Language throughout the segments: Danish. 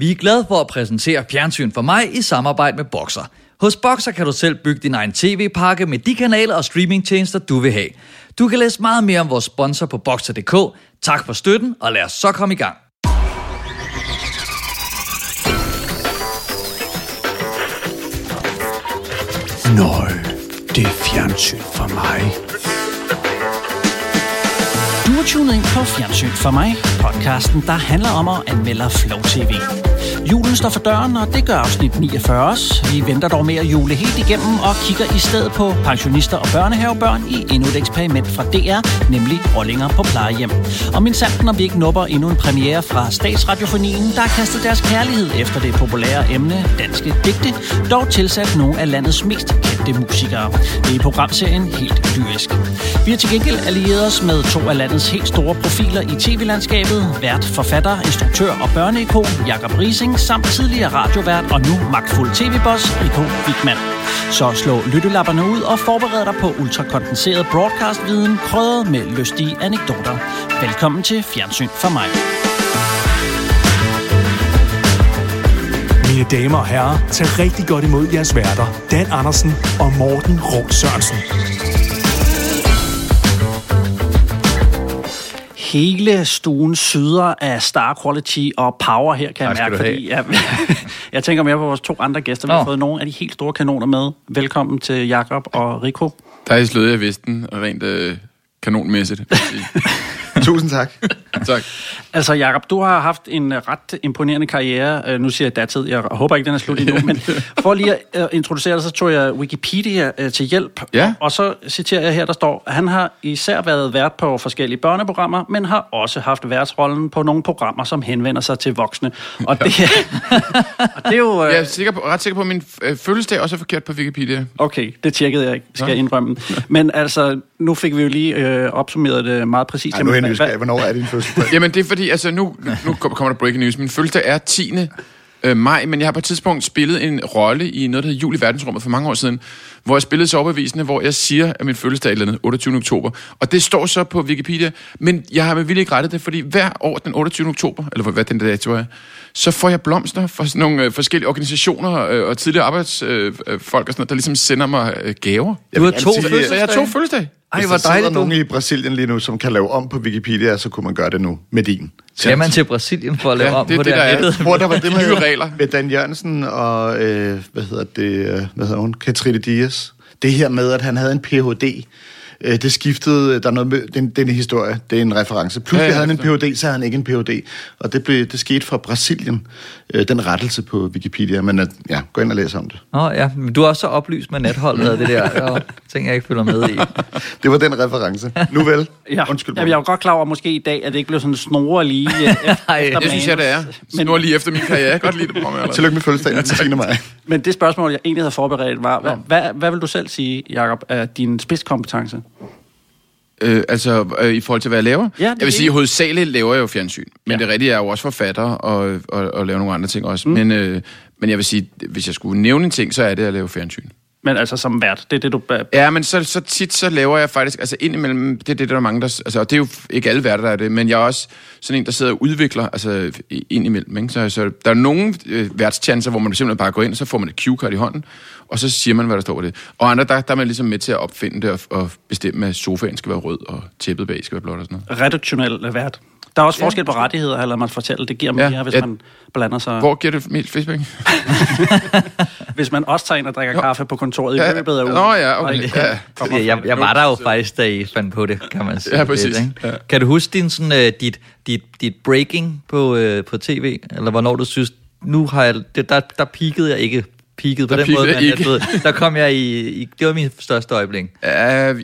Vi er glade for at præsentere Fjernsyn for mig i samarbejde med Boxer. Hos Boxer kan du selv bygge din egen tv-pakke med de kanaler og streamingtjenester, du vil have. Du kan læse meget mere om vores sponsor på Boxer.dk. Tak for støtten, og lad os så komme i gang. Nøj, det er fjernsyn for mig. Du er tunet ind på Fjernsyn for mig, podcasten, der handler om at anmelde Flow TV. Julen står for døren, og det gør afsnit 49 også. Vi venter dog med at jule helt igennem og kigger i stedet på pensionister og børnehavebørn i endnu et eksperiment fra DR, nemlig rollinger på plejehjem. Og min sandt, når vi ikke nupper endnu en premiere fra Statsradiofonien, der har kastet deres kærlighed efter det populære emne Danske Digte, dog tilsat nogle af landets mest kendte musikere. Det er i programserien helt lyrisk. Vi har til gengæld allieret os med to af landets helt store profiler i tv-landskabet, vært, forfatter, instruktør og børneikon Jakob Rising, samt tidligere radiovært og nu magtfuld tv-boss Rico Wigman. Så slå lyttelapperne ud og forbered dig på ultrakondenseret broadcast-viden, krydret med lystige anekdoter. Velkommen til Fjernsyn for mig. Mine damer og herrer, tag rigtig godt imod jeres værter, Dan Andersen og Morten Rum Sørensen. Hele stuen syder af star quality og power her, kan jeg mærke, fordi jeg, jeg tænker mere på vores to andre gæster. Vi har fået nogle af de helt store kanoner med. Velkommen til Jakob og Rico. Der er slået jeg Vesten, og rent øh, kanonmæssigt. Tusind tak. tak. Altså, Jakob, du har haft en ret imponerende karriere. Øh, Nu siger jeg datid, jeg håber ikke, den er slut endnu, men for lige at øh, introducere dig, så tog jeg Wikipedia øh, til hjælp. Ja. Og så citerer jeg her, der står, han har især været vært på forskellige børneprogrammer, men har også haft værtsrollen på nogle programmer, som henvender sig til voksne. Og det, og det er jo... Jeg er sikker på, ret sikker på, at min fødselsdag også er forkert på Wikipedia. Okay, det tjekkede jeg ikke, skal Nå. jeg indrømme. Men altså, nu fik vi jo lige øh, opsummeret det meget præcist. Ej, nu nysgerrig. Hvornår er din fødselsdag? Jamen, det er fordi, altså nu, nu kommer der breaking news. Min fødselsdag er 10. øh, maj, men jeg har på et tidspunkt spillet en rolle i noget, der hedder Jul i verdensrummet for mange år siden, hvor jeg spillede så overbevisende, hvor jeg siger, at min fødselsdag er eller andet 28. oktober. Og det står så på Wikipedia, men jeg har med vilje ikke rettet det, fordi hver år den 28. oktober, eller hvad den dato er, så får jeg blomster fra sådan nogle øh, forskellige organisationer øh, og tidligere arbejdsfolk øh, folk og sådan noget, der ligesom sender mig øh, gaver. Du har to Så jeg har to fødselsdage. Ej, Hvis hvor der dejligt, du. nogen i Brasilien lige nu, som kan lave om på Wikipedia, så kunne man gøre det nu med din. Skal man til Brasilien for at lave Ja, om det på det, det, der er. nettet? Hvor der var det med, Nye regler. med Dan Jørgensen og, øh, hvad hedder det, øh, hvad hedder hun, Katrine Dias. Det her med, at han havde en Ph.D., øh, det skiftede, der er noget med, det er, en, det er en historie, det er en reference. Pludselig Ja, ja, havde han en. Ph.D., så havde han ikke en Ph.D., og det, blev, det skete fra Brasilien, øh, den rettelse på Wikipedia, men at, ja, gå ind og læs om det. Nå ja, men du er også så oplyst med natholdet af det der. Er jo ting, jeg ikke følger med i. Det var den reference. Nu vel. Ja, Undskyld Jamen, jeg er jo godt klar over måske i dag, at det ikke blev sådan snore lige øh, efter Det synes jeg, det er. Men- Snor lige efter min karriere. Jeg kan godt lide det på mig. Eller? Tillykke med fødselsdagen til 10. maj. Men det spørgsmål, jeg egentlig havde forberedt, var, hvad, hvad, hvad vil du selv sige, Jacob, er din spidskompetence? Øh, altså, øh, i forhold til, hvad jeg laver? Ja, jeg vil sige, det. hovedsageligt laver jeg jo fjernsyn. Men ja. det rigtige er jo også forfatter og, og, og lave nogle andre ting også. Mm. Men, øh, men jeg vil sige, hvis jeg skulle nævne en ting, så er det at lave fjernsyn. Men altså som vært, det er det, du... Ja, men så, så tit så laver jeg faktisk, altså indimellem, det er det, der er mange, der, altså, og det er jo ikke alle værter, der er det, men jeg er også sådan en, der sidder og udvikler, altså indimellem, ikke? Så, så der er nogle øh, værtschancer, hvor man simpelthen bare går ind, og så får man et cue-card i hånden, og så siger man, hvad der står på det. Og andre, der, der er man ligesom med til at opfinde det og, og bestemme, at sofaen skal være rød, og tæppet bag skal være blåt og sådan noget. redaktionel vært. Der er også forskel på rettigheder, eller man fortæller, det giver Ja, mere, hvis ja. man blander sig. Hvor giver det mest flest Hvis man også tager ind og drikker kaffe på kontoret i Ja, løbet af ugen. nå ja, okay, ikke ja. Ja, jeg, jeg Jo, var der jo faktisk, da I fandt på det, kan man sige. Ja, præcis. Lidt, ikke? Ja. Kan du huske din, sådan, uh, dit, dit, dit breaking på, uh, på tv? Eller hvornår du synes, nu har jeg, det, der, der peakede jeg ikke peakede på Der den måde, men ikke. jeg ved, der kom jeg i, i, det var min største øjeblik. Uh,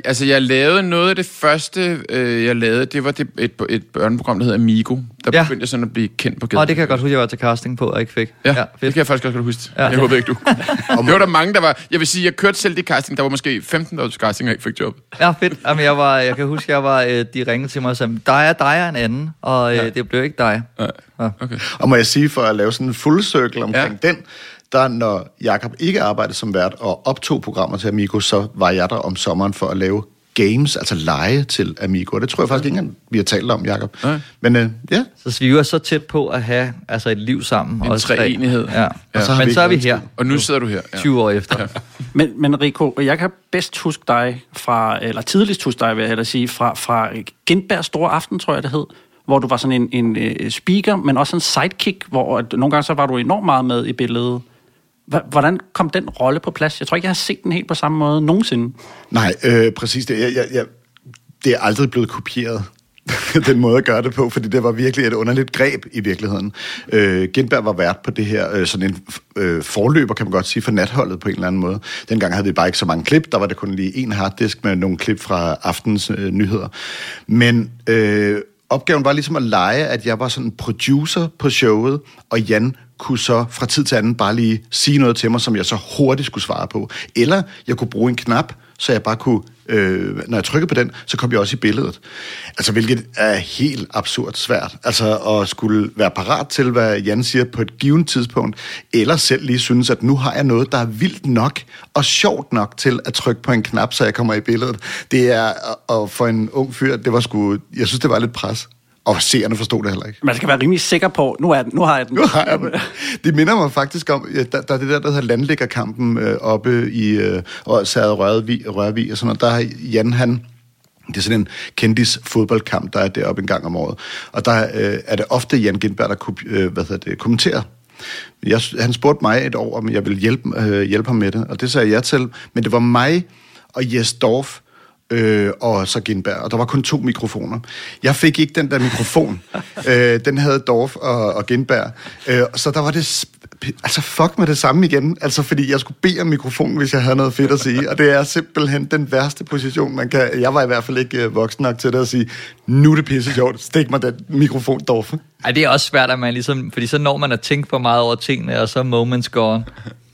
altså, jeg lavede noget af det første, uh, jeg lavede, det var det, et, et børneprogram, der hedder Amigo. Der Ja. begyndte jeg sådan at blive kendt på gaden. Og det kan jeg godt huske, jeg var til casting på, og ikke fik. Ja, ja fedt. det kan jeg faktisk også godt huske. Ja. Jeg håber ikke, du. det var der mange, der var... Jeg vil sige, jeg kørte selv det casting. Der var måske 15 års casting, og jeg ikke fik job. Ja, fedt. Jamen, jeg, var, jeg kan huske, jeg var, øh, de ringede til mig og sagde, dig er dig er en anden, og øh, Ja. det blev ikke dig. Ja. Ja. Okay. Og må jeg sige, for at lave sådan en full circle omkring Ja. den, der når Jakob ikke arbejdede som vært og optog programmer til Amigo, så var jeg der om sommeren for at lave games, altså lege til Amigo. Og det tror jeg faktisk ikke engang, vi har talt om, Jacob. Nej. Men øh, ja, Så vi var så tæt på at have altså et liv sammen. En os tre. treenighed. Ja. Ja. ja. så Men så er vi her, Og nu sidder du her. Ja. 20 år efter. Ja. Men, men Rico, jeg kan bedst huske dig fra, eller tidligst huske dig, vil jeg hellere sige, fra, fra Gindberg Store Aften, tror jeg det hed, hvor du var sådan en, en øh, speaker, men også en sidekick, hvor at nogle gange så var du enormt meget med i billedet. Hvordan kom den rolle på plads? Jeg tror ikke, jeg har set den helt på samme måde nogensinde. nej, øh, præcis det. Jeg, jeg, jeg, det er aldrig blevet kopieret. den måde at gøre det på, fordi det var virkelig et underligt greb i virkeligheden. Øh, Gindberg var vært på det her, øh, sådan en øh, forløber, kan man godt sige, for natholdet på en eller anden måde. Dengang havde vi bare ikke så mange klip, der var det kun lige en harddisk med nogle klip fra aftens øh, nyheder. Men øh, opgaven var ligesom at lege, at jeg var sådan en producer på showet, og Jan kunne så fra tid til anden bare lige sige noget til mig, som jeg så hurtigt skulle svare på. Eller jeg kunne bruge en knap, så jeg bare kunne, øh, når jeg trykkede på den, så kom jeg også i billedet. Altså, hvilket er helt absurd svært. Altså, at skulle være parat til, hvad Jan siger på et givet tidspunkt, eller selv lige synes, at nu har jeg noget, der er vildt nok og sjovt nok til at trykke på en knap, så jeg kommer i billedet. Det er, og- for en ung fyr, det var sgu, jeg synes, det var lidt pres. Og seerne forstod det heller ikke. Man skal være rimelig sikker på, nu, er den, nu har jeg den. Nu har jeg den. Det minder mig faktisk om, der, der er det der, der hedder landlæggerkampen øh, oppe i øh, Særet Rørvig, Rørvig og sådan noget. Der har Jan, han, det er sådan en kendis fodboldkamp, der er deroppe en gang om året. Og der øh, er det ofte Jan Gindberg, der kunne, øh, hvad hedder det, kommenterer. Jeg, han spurgte mig et år, om jeg ville hjælpe, øh, hjælpe ham med det, og det sagde jeg til. Men det var mig og Jes Dorf, øh, og så Gindberg, og der var kun to mikrofoner. Jeg fik ikke den der mikrofon. øh, den havde Dorf og, og Gindberg. Øh, så der var det... sp- Altså, fuck med det samme igen. Altså, fordi jeg skulle bede om mikrofonen, hvis jeg havde noget fedt at sige. Og det er simpelthen den værste position, man kan... Jeg var i hvert fald ikke øh, voksen nok til det at sige, nu er det pisse sjovt. Stik mig den mikrofon, Dorf. Ej, det er også svært, at man ligesom, fordi så når man at tænke for meget over tingene, og så er moments gone.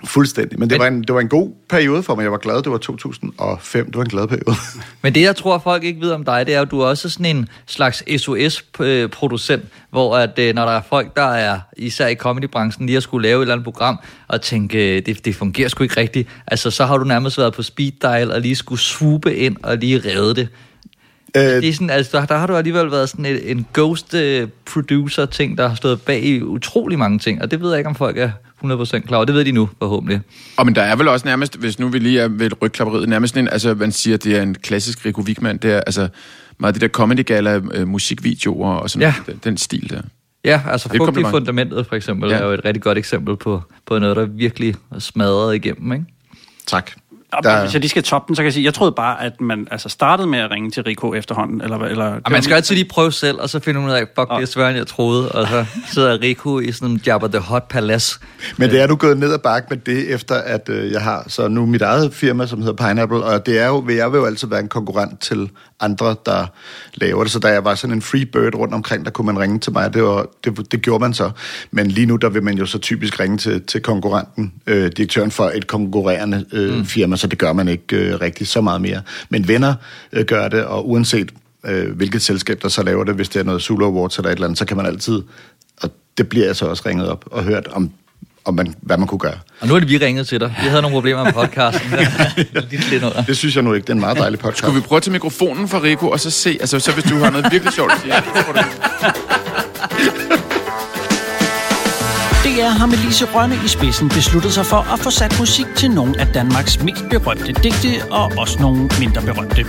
Fuldstændig. Men det, Men- var en, det var en god periode for mig. Jeg var glad, det var 2005. Det var en glad periode. Men det, jeg tror, folk ikke ved om dig, det er, at du er også sådan en slags SOS-producent, hvor at, øh, når der er folk, der er, især i comedybranchen, lige har skulle lave et eller andet program, og tænke, øh, det, det fungerer sgu ikke rigtigt, altså så har du nærmest været på speed dial, og lige skulle swoope ind, og lige redde det. Øh, Det er sådan, altså, der, der har du alligevel været sådan en, en ghost øh, producer ting, der har stået bag i utrolig mange ting, og det ved jeg ikke, om folk er 100% klar over. Det ved de nu, forhåbentlig. Og men der er vel også nærmest, hvis nu vi lige er ved rygklapperiet, nærmest en, altså man siger, det er en klassisk Rico Wigman, det er altså meget det der comedy gala øh, musikvideoer og sådan Ja. den, den stil der. Ja, altså kompliment. fundamentet for eksempel Ja. er jo et rigtig godt eksempel på, på noget, der virkelig smadret igennem, ikke? tak. Der- Hvis jeg lige skal toppe den, så kan jeg sige, jeg troede bare, at man altså startede med at ringe til Rico efterhånden. Eller, eller, Og man skal altid lige prøve selv, og så finde ud af, fuck, det er sværere, end jeg troede. Og så sidder Rico i sådan en Jabba the Hot Palace. Men det er nu gået ned ad bakke med det, efter at øh, jeg har så nu mit eget firma, som hedder Pineapple, og det er jo, vil jeg vil jo altid være en konkurrent til andre, der laver det. Så da jeg var sådan en free bird rundt omkring, der kunne man ringe til mig, det, var, det, det gjorde man så. Men lige nu, der vil man jo så typisk ringe til, til konkurrenten, øh, direktøren for et konkurrerende øh, mm. firma, så det gør man ikke øh, rigtig så meget mere. Men venner øh, gør det, og uanset øh, hvilket selskab, der så laver det, hvis det er noget Zulu Awards eller et eller andet, så kan man altid, og det bliver jeg så også ringet op og hørt om, om man, hvad man kunne gøre. Og nu er det vi ringet til dig. Vi havde nogle problemer med podcasten. Lidt lidt under. Det synes jeg nu ikke, det er en meget dejlig podcast. Skulle vi prøve tage mikrofonen fra Rico, og så se, altså så hvis du har noget virkelig sjovt at sige. så får du- DR har med Lise Rønne i spidsen besluttet sig for at få sat musik til nogle af Danmarks mest berømte digte og også nogle mindre berømte.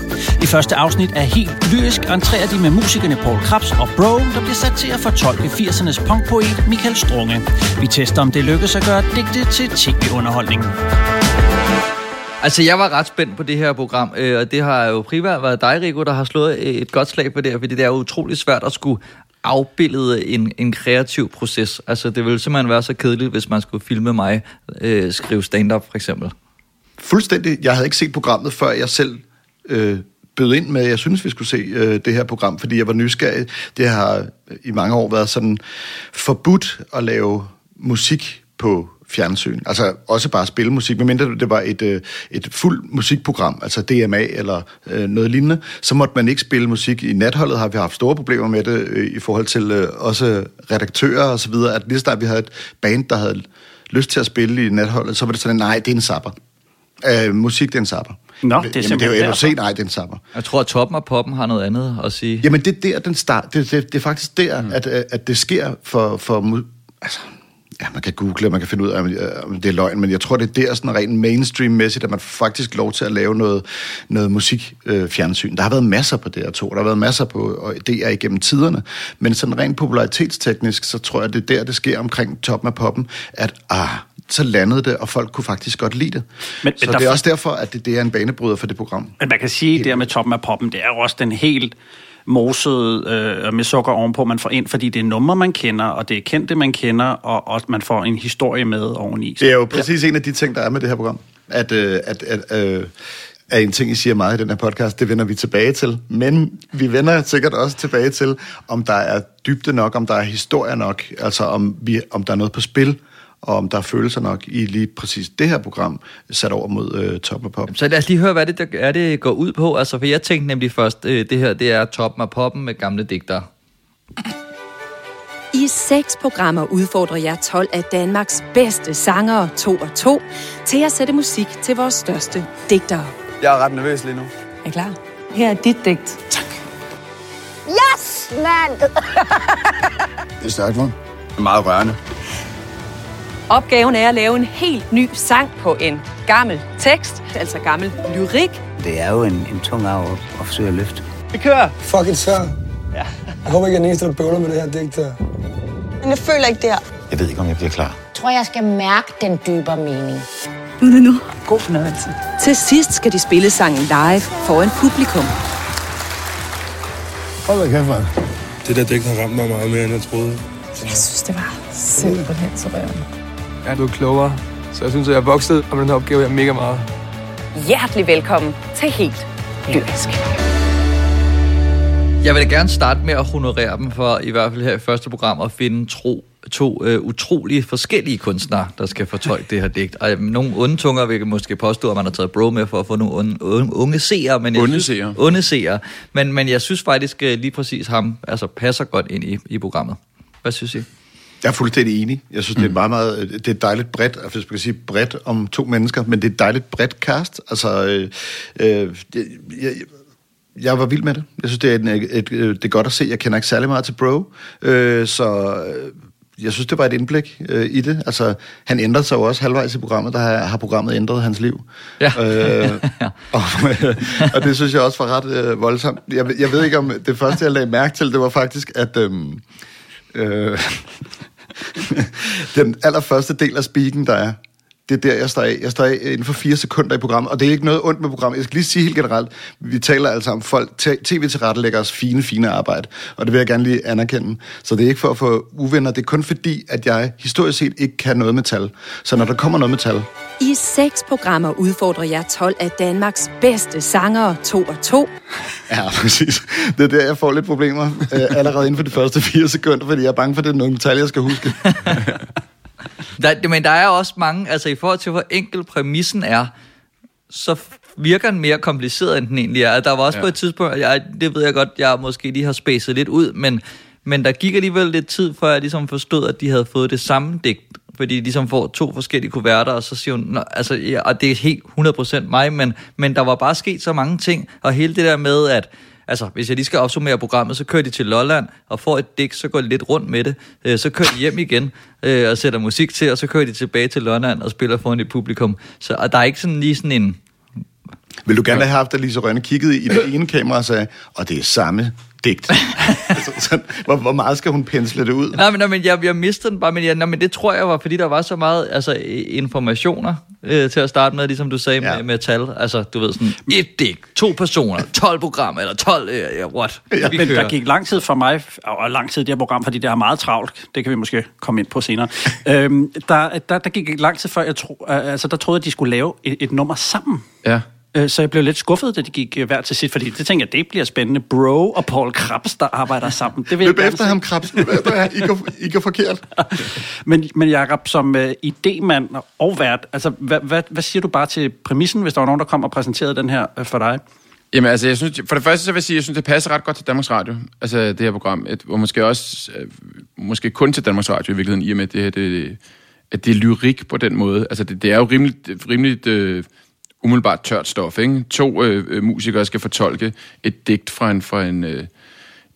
I første afsnit er helt lyrisk entrerer de med musikerne Paul Krabs og Bro, der bliver sat til at fortolke 80'ernes punkpoet Michael Strunge. Vi tester, om det lykkes at gøre digte til tv-underholdning. Altså, jeg var ret spændt på det her program, øh, og det har jo primært været dig, Rico, der har slået et godt slag på det her, fordi det er jo utrolig svært at skulle afbillede en, en kreativ proces. Altså, det ville simpelthen være så kedeligt, hvis man skulle filme mig øh, skrive stand-up, for eksempel. Fuldstændig. Jeg havde ikke set programmet, før jeg selv øh, bød ind med, at jeg synes, vi skulle se øh, det her program, fordi jeg var nysgerrig. Det har i mange år været sådan forbudt at lave musik på fjernsyn. Altså også bare spille musik, medmindre det var et, øh, et fuldt musikprogram, altså DMA eller øh, noget lignende, så måtte man ikke spille musik. I natholdet har vi haft store problemer med det øh, i forhold til øh, også redaktører og så videre, at lige så snart vi havde et band, der havde lyst til at spille i natholdet, så var det sådan, nej, det er en sapper. Øh, musik, det er en sapper. Nå, det er Jamen, det er jo derfor. LOC, nej, det er en sapper. Jeg tror, at toppen og poppen har noget andet at sige. Jamen, det er der, den start. Det, det, det er faktisk der, mm. at, at det sker for... for mu- altså, ja, man kan google, og man kan finde ud af, om, øh, om det er løgn, men jeg tror, det er der sådan rent mainstream-mæssigt, at man faktisk lov til at lave noget, noget musik-fjernsyn. der har været masser på DR2, der har været masser på og DR igennem tiderne, men sådan rent popularitetsteknisk, så tror jeg, det er der, det sker omkring toppen af poppen, at ah, så landede det, og folk kunne faktisk godt lide det. Men- så men det er også derfor, at det, det er en banebryder for det program. Men man kan sige, der med toppen af poppen, det er jo også den helt moset øh, med sukker ovenpå, man får ind, fordi det er numre, man kender, og det er kendte, man kender, og, og man får en historie med oveni. Det er jo præcis ja. en af de ting, der er med det her program. At, øh, at, at, øh, er en ting, I siger meget i den her podcast, det vender vi tilbage til. Men vi vender sikkert også tilbage til, om der er dybde nok, om der er historie nok, altså om, vi, om der er noget på spil, og om der er følelser nok i lige præcis det her program, sat over mod øh, Top og Pop. Så lad os lige høre, hvad det, der, er, det går ud på. Altså, for jeg tænkte nemlig først, øh, det her det er toppen og poppen med gamle digtere. I seks programmer udfordrer jeg 12 af Danmarks bedste sangere, to og to, til at sætte musik til vores største digtere. Jeg er ret nervøs lige nu. Er I klar? Her er dit digt. Yes, mand! Det er stærkt, er meget rørende. Opgaven er at lave en helt ny sang på en gammel tekst, altså gammel lyrik. Det er jo en, en tung arv at, at forsøge at løfte. Fuck it, sir. Ja. Jeg håber ikke, jeg er den eneste, der bøvler med det her digt her. Men jeg føler ikke det her. Jeg ved ikke, om jeg bliver klar. Jeg tror, jeg skal mærke den dybere mening. Nu, nu, nu. God fornøjelse. Til sidst skal de spille sangen live foran publikum. Hold da kæft, mand. Det der digt har ramt mig meget mere, end jeg troede. Jeg synes, det var simpelthen så rørende. Jeg er blevet klogere, så jeg synes, at jeg er vokset om den her opgave her mega meget. Hjertelig velkommen til Helt Lyrisk. Jeg vil da gerne starte med at honorere dem for, i hvert fald her i første program, at finde tro, to øh, utrolig forskellige kunstnere, der skal fortolke det her digt. Og øh, nogle onde tunger vil måske påstå, at man har taget bro med for at få nogle unge, unge, unge seere. Men jeg Onde synes, seere. Onde seere. Men, men jeg synes faktisk øh, lige præcis ham altså, passer godt ind i, i programmet. Hvad synes I? Jeg er fuldstændig enig. Jeg synes, mm. det er meget, meget, det er dejligt bredt, altså, hvis man kan sige bredt om to mennesker, men det er et dejligt bredt cast. Altså, øh, øh, det, jeg, jeg var vild med det. Jeg synes, det er, en, et, et, det er godt at se. Jeg kender ikke særlig meget til Bro, øh, så øh, jeg synes, det var et indblik øh, i det. Altså, han ændrede sig jo også halvvejs i programmet, der har, har programmet ændret hans liv. Ja. Øh, og, og det synes jeg også var ret øh, voldsomt. Jeg, jeg ved ikke, om det første, jeg lagde mærke til, det var faktisk, at... Øh, øh, den allerførste del af speaken, der er, det er der, jeg står af. Jeg står af inden for fire sekunder i programmet, og det er ikke noget ondt med programmet. Jeg skal lige sige helt generelt, vi taler altså om folk, tv-tilrettelæggers fine, fine arbejde, og det vil jeg gerne lige anerkende. Så det er ikke for at få uvenner, det er kun fordi, at jeg historisk set ikke kan noget med tal. Så når der kommer noget med tal, i seks programmer udfordrer jeg 12 af Danmarks bedste sangere, to og to. Ja, præcis. Det er der, jeg får lidt problemer øh, allerede inden for de første fire sekunder, fordi jeg er bange for, at det er nogle tal, jeg skal huske. Der, men der er også mange, altså i forhold til hvor enkel præmissen er, så virker den mere kompliceret, end den egentlig er. Der var også ja. på et tidspunkt, jeg, det ved jeg godt, jeg måske lige har spacet lidt ud, men, men der gik alligevel lidt tid, før jeg ligesom forstod, at de havde fået det samme digt, fordi de ligesom får to forskellige kuverter, og så siger hun, altså, ja, og det er helt 100% mig, men, men der var bare sket så mange ting, og hele det der med, at Altså, hvis jeg lige skal opsummere programmet, så kører de til Lolland og får et dæk, så går de lidt rundt med det. Øh, så kører de hjem igen øh, og sætter musik til, og så kører de tilbage til Lolland og spiller foran et publikum. Så og der er ikke sådan lige sådan en... Vil du gerne have haft, at Lise Rønne kiggede i det ene kamera og sagde, og det er samme digt. altså, sådan, hvor, hvor meget skal hun pensle det ud? Nej, men, nej, men jeg, jeg mistede den bare, men, jeg, nej, men det tror jeg var, fordi der var så meget altså, informationer øh, til at starte med, ligesom du sagde Ja. med, med tal. Altså, du ved sådan, et digt, to personer, 12 programmer, eller 12, øh, ja, what? Ja, vi Men kører. der gik lang tid for mig, og lang tid i det her program, fordi det er meget travlt. Det kan vi måske komme ind på senere. øhm, der, der, der gik lang tid før, jeg tro, øh, altså, der troede at de skulle lave et, et nummer sammen. Ja. Øh, Så jeg blev lidt skuffet, da de gik øh, hver til sit, fordi det tænker jeg, det bliver spændende. Bro og Paul Krabs, der arbejder sammen. Det vil jeg Løb gerne efter se. ham, Krabs. Løb efter ham. I går, I går forkert. Men, men Jacob, som uh, idémand og vært, altså, hvad, hvad, hvad siger du bare til præmissen, hvis der var nogen, der kom og præsenterede den her uh, for dig? Jamen altså, jeg synes, for det første så vil jeg sige, jeg synes, det passer ret godt til Danmarks Radio, altså det her program, et, og måske også, måske kun til Danmarks Radio i virkeligheden, i og med at det her, det, at det er lyrik på den måde. Altså det, det er jo rimeligt, rimeligt øh, umiddelbart tørt stof. Ikke? To øh, øh, musikere skal fortolke et digt fra en, fra en, øh,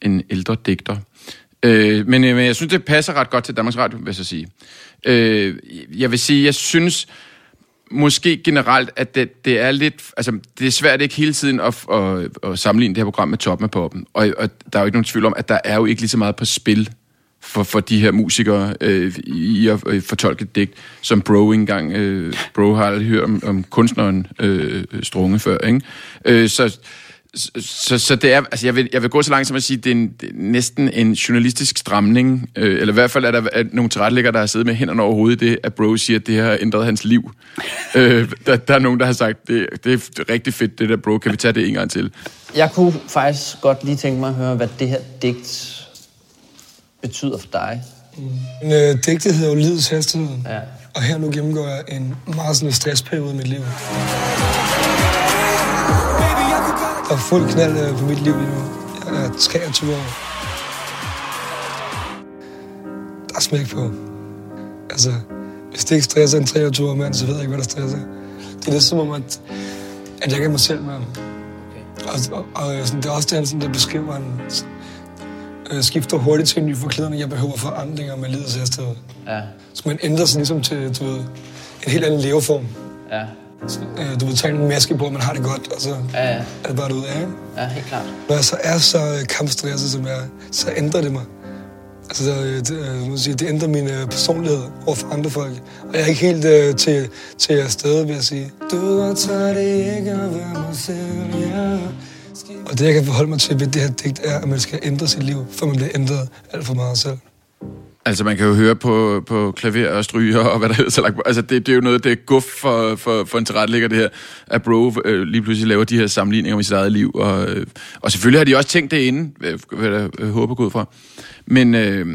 en ældre digter. Øh, men, øh, men jeg synes, det passer ret godt til Danmarks Radio, vil jeg så sige. Øh, jeg vil sige, jeg synes måske generelt, at det, det er lidt... Altså, det er svært ikke hele tiden at, at, at sammenligne det her program med toppen af Poppen. Og, og der er jo ikke nogen tvivl om, at der er jo ikke lige så meget på spil for, for de her musikere øh, i at øh, fortolke et digt, som Bro engang... Øh, Bro har aldrig hørt om, om kunstneren øh, Strunge før, ikke? Øh, så, så, så det er, altså jeg vil, jeg vil gå så langt som at sige, det er, en, det er næsten en journalistisk stramning, øh, eller i hvert fald er der er nogle tilrettelæggere, der har siddet med hænderne over hovedet det, at Bro siger, at det har ændret hans liv. øh, der, der er nogen, der har sagt, det, det er rigtig fedt, det der Bro, kan vi tage det en gang til? Jeg kunne faktisk godt lige tænke mig at høre, hvad det her digt betyder for dig. Mm. Øh, digtet hedder jo Livets Hastighed. Ja. Og her nu gennemgår jeg en meget sådan stressperiode i mit liv. Der er fuld knald øh, på mit liv lige nu. Jeg er 23 år. Der er smæk på. Altså, hvis det ikke stresser en 23 år mand, så ved jeg ikke, hvad der stresser. Det er lidt som om, at, at jeg kan mig selv med ham. Okay. Og, og, og sådan, det er også det, han sådan, der beskriver, han øh, skifter hurtigt til en ny forklædning. Jeg behøver forandringer med livets hastighed. Ja. Så man ændrer sig ligesom til du ved, en helt anden leveform. Ja. Øh, du vil tage en maske på, og man har det godt, og så Ja, ja. er det bare ud af. Ja, helt klart. Når jeg så er så øh, kampstresset, som jeg er, så ændrer det mig. Altså, så, øh, det, øh, sige, det ændrer min øh, personlighed over for andre folk. Og jeg er ikke helt øh, til, til afsted, vil jeg sige. Du var træt ikke at være mig selv, ja. Og det, jeg kan forholde mig til ved det her digt, er, at man skal ændre sit liv, for man bliver ændret alt for meget selv. Altså, man kan jo høre på, på klaver og stryger og hvad der hedder så lagt. Altså, det, det er jo noget, det er guf for, for, for en tilrettelægger, det her, at Bro øh, lige pludselig laver de her sammenligninger med sit eget liv. Og, øh, og selvfølgelig har de også tænkt det inden, øh, hvad øh, jeg håber gået fra. Men, øh,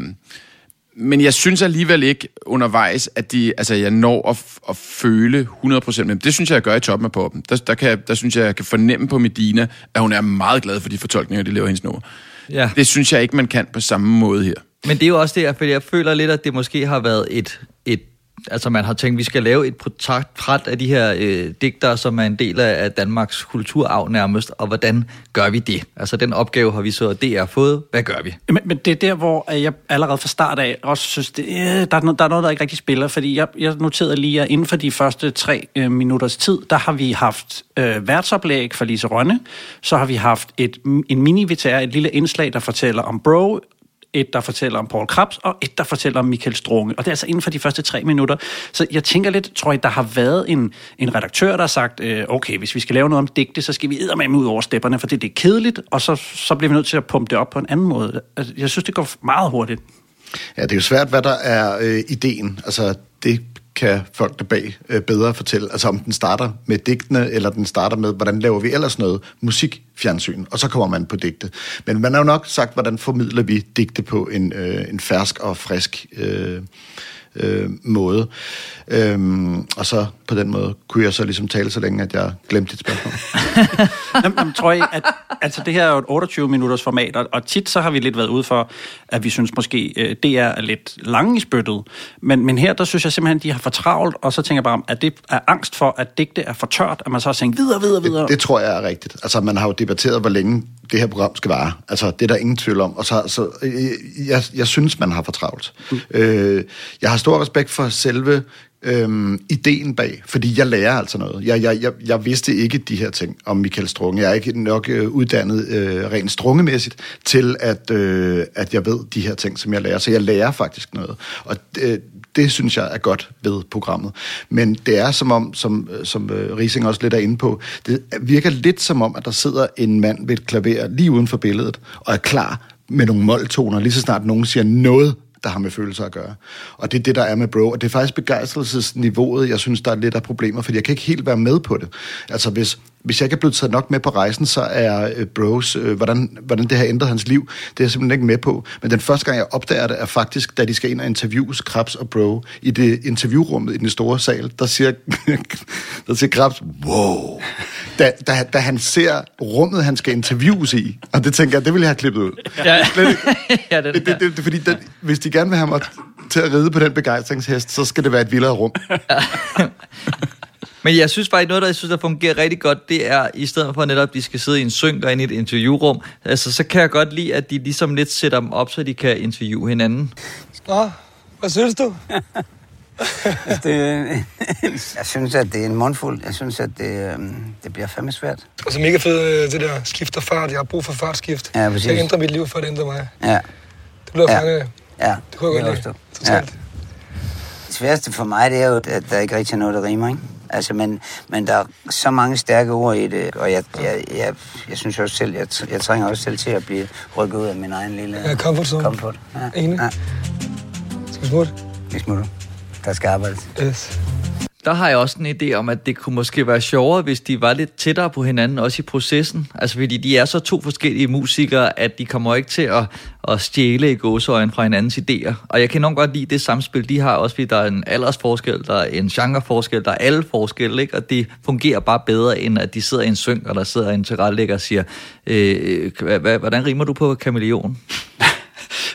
men jeg synes alligevel ikke undervejs, at de, altså, jeg når at, at føle 100% med Det synes jeg, jeg gør i toppen af poppen. Der, der, kan, jeg- der synes jeg, jeg kan fornemme på Medina, at hun er meget glad for de fortolkninger, de laver hendes nummer. Ja. Det synes jeg ikke, man kan på samme måde her. Men det er jo også det, fordi jeg føler lidt, at det måske har været et, et altså man har tænkt, at vi skal lave et portræt af de her øh, digtere, som er en del af, Danmarks kulturarv nærmest, og hvordan gør vi det? Altså den opgave har vi så DR fået. Hvad gør vi? Men, men det er der, hvor jeg allerede fra start af også synes, det, øh, der, er noget, der er noget, der ikke rigtig spiller. Fordi jeg, jeg noterede lige, at inden for de første tre øh, minutters tid, der har vi haft øh, værtsoplæg for Lise Rønne. Så har vi haft et, en mini-VTR, et lille indslag, der fortæller om Bro, et, der fortæller om Paul Krabs, og et, der fortæller om Michael Strunge. Og det er altså inden for de første tre minutter. Så jeg tænker lidt, tror jeg, der har været en, en redaktør, der har sagt, øh, okay, hvis vi skal lave noget om digte, så skal vi eddermame ud over stepperne, for det, det er kedeligt, og så, så bliver vi nødt til at pumpe det op på en anden måde. Altså, Jeg synes, det går meget hurtigt. Ja, det er jo svært, hvad der er øh, ideen. Altså, det kan folk der bag øh, bedre fortælle. Altså, om den starter med digtene, eller den starter med, hvordan laver vi ellers noget musik, fjernsyn, og så kommer man på digte. Men man har jo nok sagt, hvordan formidler vi digte på en, øh, en fersk og frisk øh, øh, måde. Øhm, og så på den måde kunne jeg så ligesom tale så længe, at jeg glemte dit spørgsmål. Jamen, jamen, tror jeg, at altså, det her er jo et 28-minutters format, og, og tit så har vi lidt været ude for, at vi synes måske, øh, det er lidt lange i spyttet. Men, men her, der synes jeg simpelthen, de har for travlt, og så tænker jeg bare, at det er angst for, at digte er for tørt, at man så har tænkt videre, videre, videre. Det, det tror jeg er rigtigt. Altså, man har jo debatteret, hvor længe det her program skal vare. Altså, det er der ingen tvivl om. Og så, så øh, jeg, jeg synes, man har for travlt. Mm. Øh, jeg har stor respekt for selve øhm, ideen bag, fordi jeg lærer altså noget. Jeg, jeg, jeg, jeg vidste ikke de her ting om Michael Strunge. Jeg er ikke nok øh, uddannet øh, rent strungemæssigt til, at, øh, at jeg ved de her ting, som jeg lærer. Så jeg lærer faktisk noget. Og øh, det synes jeg er godt ved programmet. Men det er som om, som, øh, som øh, Rising også lidt er inde på, det virker lidt som om, at der sidder en mand ved et klaver lige uden for billedet, og er klar med nogle måltoner, lige så snart nogen siger noget, der har med følelser at gøre. Og det er det, der er med Bro. Og det er faktisk begejstrelsesniveauet, jeg synes, der er lidt af problemer, fordi jeg kan ikke helt være med på det. Altså, hvis, hvis jeg ikke er blevet taget nok med på rejsen, så er øh, Bros, øh, hvordan, hvordan det har ændret hans liv, det er jeg simpelthen ikke med på. Men den første gang, jeg opdager det, er faktisk, da de skal ind og interviews Krabs og Bro i det interviewrummet i den store sal, der siger, der siger Krabs, wow, da, da, da han ser rummet, han skal interviews i. Og det tænker jeg, det vil jeg have klippet ud. Ja. Ja, det, Det, det, det, det, fordi den, hvis de gerne vil have mig til at ride på den begejstringshest, så skal det være et vildere rum. Men jeg synes faktisk, noget, der jeg synes, der fungerer rigtig godt, det er, i stedet for netop, at de skal sidde i en synk og ind i et interviewrum, altså, så kan jeg godt lide, at de ligesom lidt sætter dem op, så de kan interviewe hinanden. Nå, hvad synes du? det, jeg synes, at det er en mundfuld. Jeg synes, at det, øhm, det bliver fandme svært. Altså mega fedt, øh, det der skift og fart. Jeg har brug for fartskift. Ja, præcis. Jeg ændrer mit liv, for at ændre mig. Ja. Det bliver Ja. fanget. Ja, Det kunne jeg godt lide. det. Ja. Det sværeste for mig, det er jo, at der ikke rigtig er noget, der rimer, ikke? Altså, men, men der er så mange stærke ord i det, og jeg, jeg, jeg, jeg synes også selv, jeg, jeg trænger også selv til at blive rykket ud af min egen lille... Ja, comfort zone. Comfort, ja. Enig. Ja, Skal vi smutte? vi smutter. Der skal arbejdes. Yes. Der har jeg også en idé om, at det kunne måske være sjovere, hvis de var lidt tættere på hinanden, også i processen. Altså fordi de er så to forskellige musikere, at de kommer ikke til at, at stjæle i gåseøjen fra hinandens idéer. Og jeg kan nok godt lide det samspil, de har, også fordi der er en aldersforskel, der er en genreforskel, der er alle forskelle, ikke? og det fungerer bare bedre, end at de sidder i en synk, og der sidder en tilrettelægger og siger, øh, hvordan rimer du på kameleon?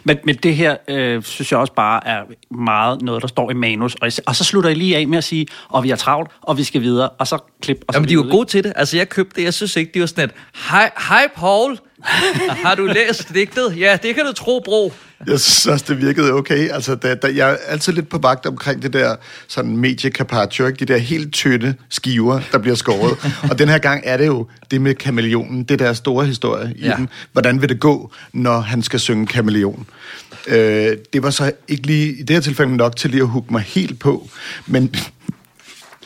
Men, men det her, øh, synes jeg også bare er meget noget, der står i manus. Og, og så slutter I lige af med at sige, og vi er travlt, og vi skal videre, og så klip. Og så Jamen, de er jo gode til det. Altså, jeg købte det. Jeg synes ikke, de var sådan et, hej, hej Paul, har du læst digtet? Ja, det kan du tro, bro. Jeg synes også, det virkede okay. Altså, da, da, jeg er altid lidt på vagt omkring det der sådan medie carpaccio, ikke? de der helt tynde skiver, der bliver skåret. og den her gang er det jo det med kameleonen, det der store historie i Ja. den. Hvordan vil det gå, når han skal synge kameleon? Øh, det var så ikke lige i det her tilfælde nok til lige at hugge mig helt på, men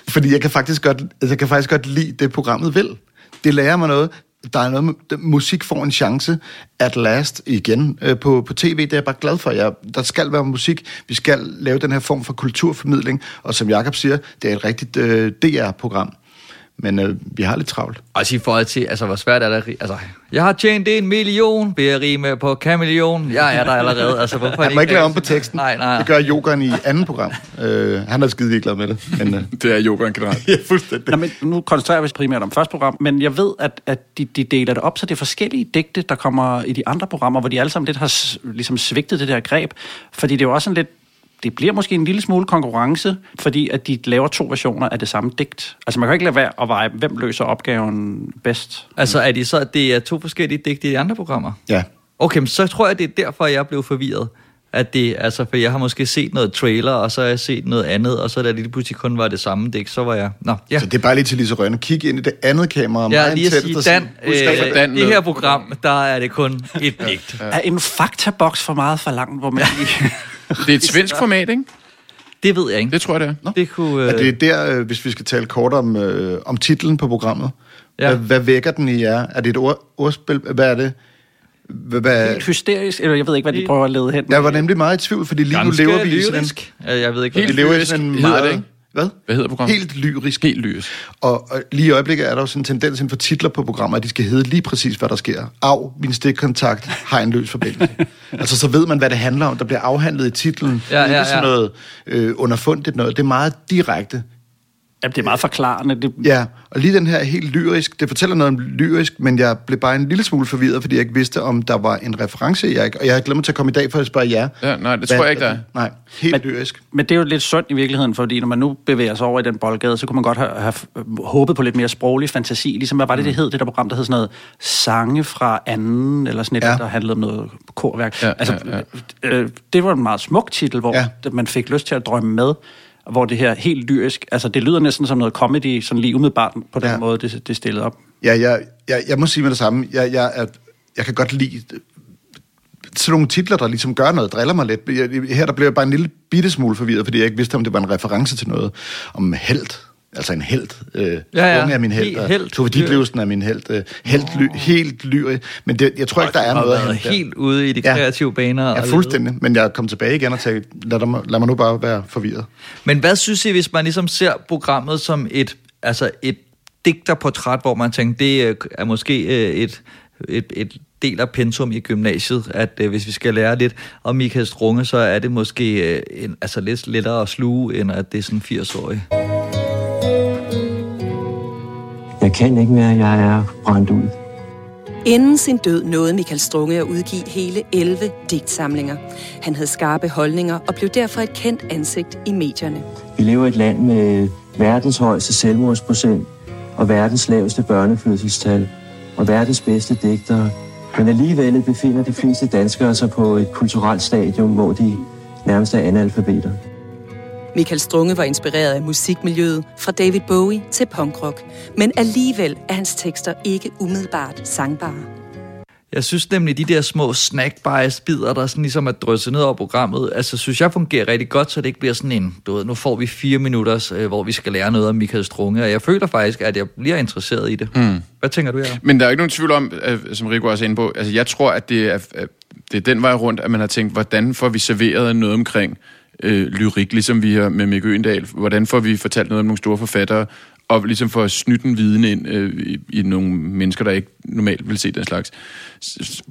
fordi jeg kan faktisk godt, altså, jeg kan faktisk godt lide det, programmet vil. Det lærer mig noget. Der er noget med, musik får en chance at last igen øh, på, på tv. Det er jeg bare glad for. Jeg, der skal være musik. Vi skal lave den her form for kulturformidling. Og som Jakob siger, det er et rigtigt øh, DR-program. Men øh, vi har lidt travlt. Også i forhold til, altså, hvor svært er det Altså, jeg har tjent en million ved at rime på kameleon. Jeg er der allerede. Altså, hvorfor er Han må ikke lave om på teksten. Nej, nej. Det gør yogaen i anden program. Øh, han er skide ligeglad med det. Men, øh, Det er yogaen generelt. ja, fuldstændig. Nå, men nu koncentrerer vi os primært om første program, men jeg ved, at, at de, de deler det op, så det er forskellige digte, der kommer i de andre programmer, hvor de alle sammen lidt har ligesom svigtet det der greb. Fordi det er jo også sådan lidt, det bliver måske en lille smule konkurrence, fordi at de laver to versioner af det samme digt. Altså man kan ikke lade være at veje, hvem løser opgaven bedst. Altså, er det så, at det er to forskellige digte i de andre programmer? Ja. Okay, men så tror jeg, det er derfor, jeg blev forvirret. At det, altså, for jeg har måske set noget trailer, og så har jeg set noget andet, og så da det lige pludselig kun var det samme digt, så var jeg... Nå, ja. Så det er bare lige til Lise Rønne. Kig ind i det andet kamera. Er lige at sige, Dan, øh, Dan det her program, der er det kun et digt. Er en faktaboks for meget for langt, hvor man lige... Det er et svensk format, ikke? Det ved jeg ikke. Det tror jeg, det er. Det kunne... Er det der, øh, hvis vi skal tale kort om, øh, om titlen på programmet? Ja. Hvad, hvad vækker den i jer? Er det et ord, ordspil? Hvad er det? Hvad, Helt hysterisk, eller jeg ved ikke, hvad de prøver at lede hen. jeg var nemlig meget i tvivl, fordi lige nu Ganske lever vi i sådan en... Jeg ved ikke, hvad lever i sådan en meget... det, ikke? Hvad? Hvad hedder programmet? Helt lyrisk. Helt lyrisk. Og, og lige i øjeblikket er der jo sådan en tendens inden for titler på programmer, at de skal hedde lige præcis, hvad der sker. Af, min stikkontakt har en løs forbindelse. altså, så ved man, hvad det handler om. Der bliver afhandlet i titlen. Ja, er ja, ikke sådan ja. noget øh, underfundigt noget. Det er meget direkte. Jamen, det er meget forklarende. Det, Ja, og lige den her er helt lyrisk. Det fortæller noget om lyrisk, men jeg blev bare en lille smule forvirret, fordi jeg ikke vidste, om der var en reference. Jeg, ikke- og jeg havde glemt til at komme i dag for at spørge jer. Ja, nej, det Hvad tror jeg ikke, er der er. Nej, helt Men- lyrisk. Men det er jo lidt sundt i virkeligheden, fordi når man nu bevæger sig over i den boldgade, så kunne man godt have, have håbet på lidt mere sproglig fantasi. Ligesom, hvad var det, det hed, det der program, der hed sådan noget sange fra anden, eller sådan et, Ja. ja. der handlede om noget korværk. Ja, altså, ja, Øh, det var en meget smuk titel, hvor Ja. ja. man fik lyst til at drømme med, hvor det her helt lyrisk, altså det lyder næsten som noget comedy, sådan lige umiddelbart på den Ja. måde, det, det stillet op. Ja, jeg, jeg, jeg må sige med det samme. Jeg, jeg, er, jeg kan godt lide sådan nogle titler, der ligesom gør noget, driller mig lidt. Jeg, her der blev jeg bare en lille bitte smule forvirret, fordi jeg ikke vidste, om det var en reference til noget om held. Altså en held. Øh, Ja, ja. Unge er min held. Og helt. Tove Ditlevsen er min held. Øh, held ly, helt lyrisk. Men det, jeg tror ikke, der er noget af der. helt ude i de Ja. kreative baner. Ja, og fuldstændig. Men jeg kom tilbage igen og tænkte, lad, dig, lad mig nu bare være forvirret. Men hvad synes I, hvis man ligesom ser programmet som et, altså et digterportræt, hvor man tænker, det øh, er måske øh, et, et, et del af pensum i gymnasiet, at øh, hvis vi skal lære lidt om Michael Strunge, så er det måske øh, en, altså lidt lettere at sluge, end at det er sådan 80-årig. Jeg kan ikke mere, jeg er brændt ud. Inden sin død nåede Michael Strunge at udgive hele 11 digtsamlinger. Han havde skarpe holdninger og blev derfor et kendt ansigt i medierne. Vi lever i et land med verdens højeste selvmordsprocent og verdens laveste børnefødselstal og verdens bedste digtere. Men alligevel befinder de fleste danskere sig på et kulturelt stadium, hvor de nærmest er analfabeter. Michael Strunge var inspireret af musikmiljøet fra David Bowie til punkrock, men alligevel er hans tekster ikke umiddelbart sangbare. Jeg synes nemlig, de der små snack bias bider der sådan ligesom er drysset ned over programmet, altså synes jeg fungerer rigtig godt, så det ikke bliver sådan en, du ved, nu får vi fire minutter, øh, hvor vi skal lære noget om Michael Strunge, og jeg føler faktisk, at jeg bliver interesseret i det. Mm. Hvad tænker du, her? Men der er ikke nogen tvivl om, øh, som Rico også er inde på, altså jeg tror, at det er, at det er den vej rundt, at man har tænkt, hvordan får vi serveret noget omkring øh, lyrik, ligesom vi har med Mikke Øendal. Hvordan får vi fortalt noget om nogle store forfattere, og ligesom får snytte en viden ind øh, i, i nogle mennesker, der ikke normalt vil se den slags.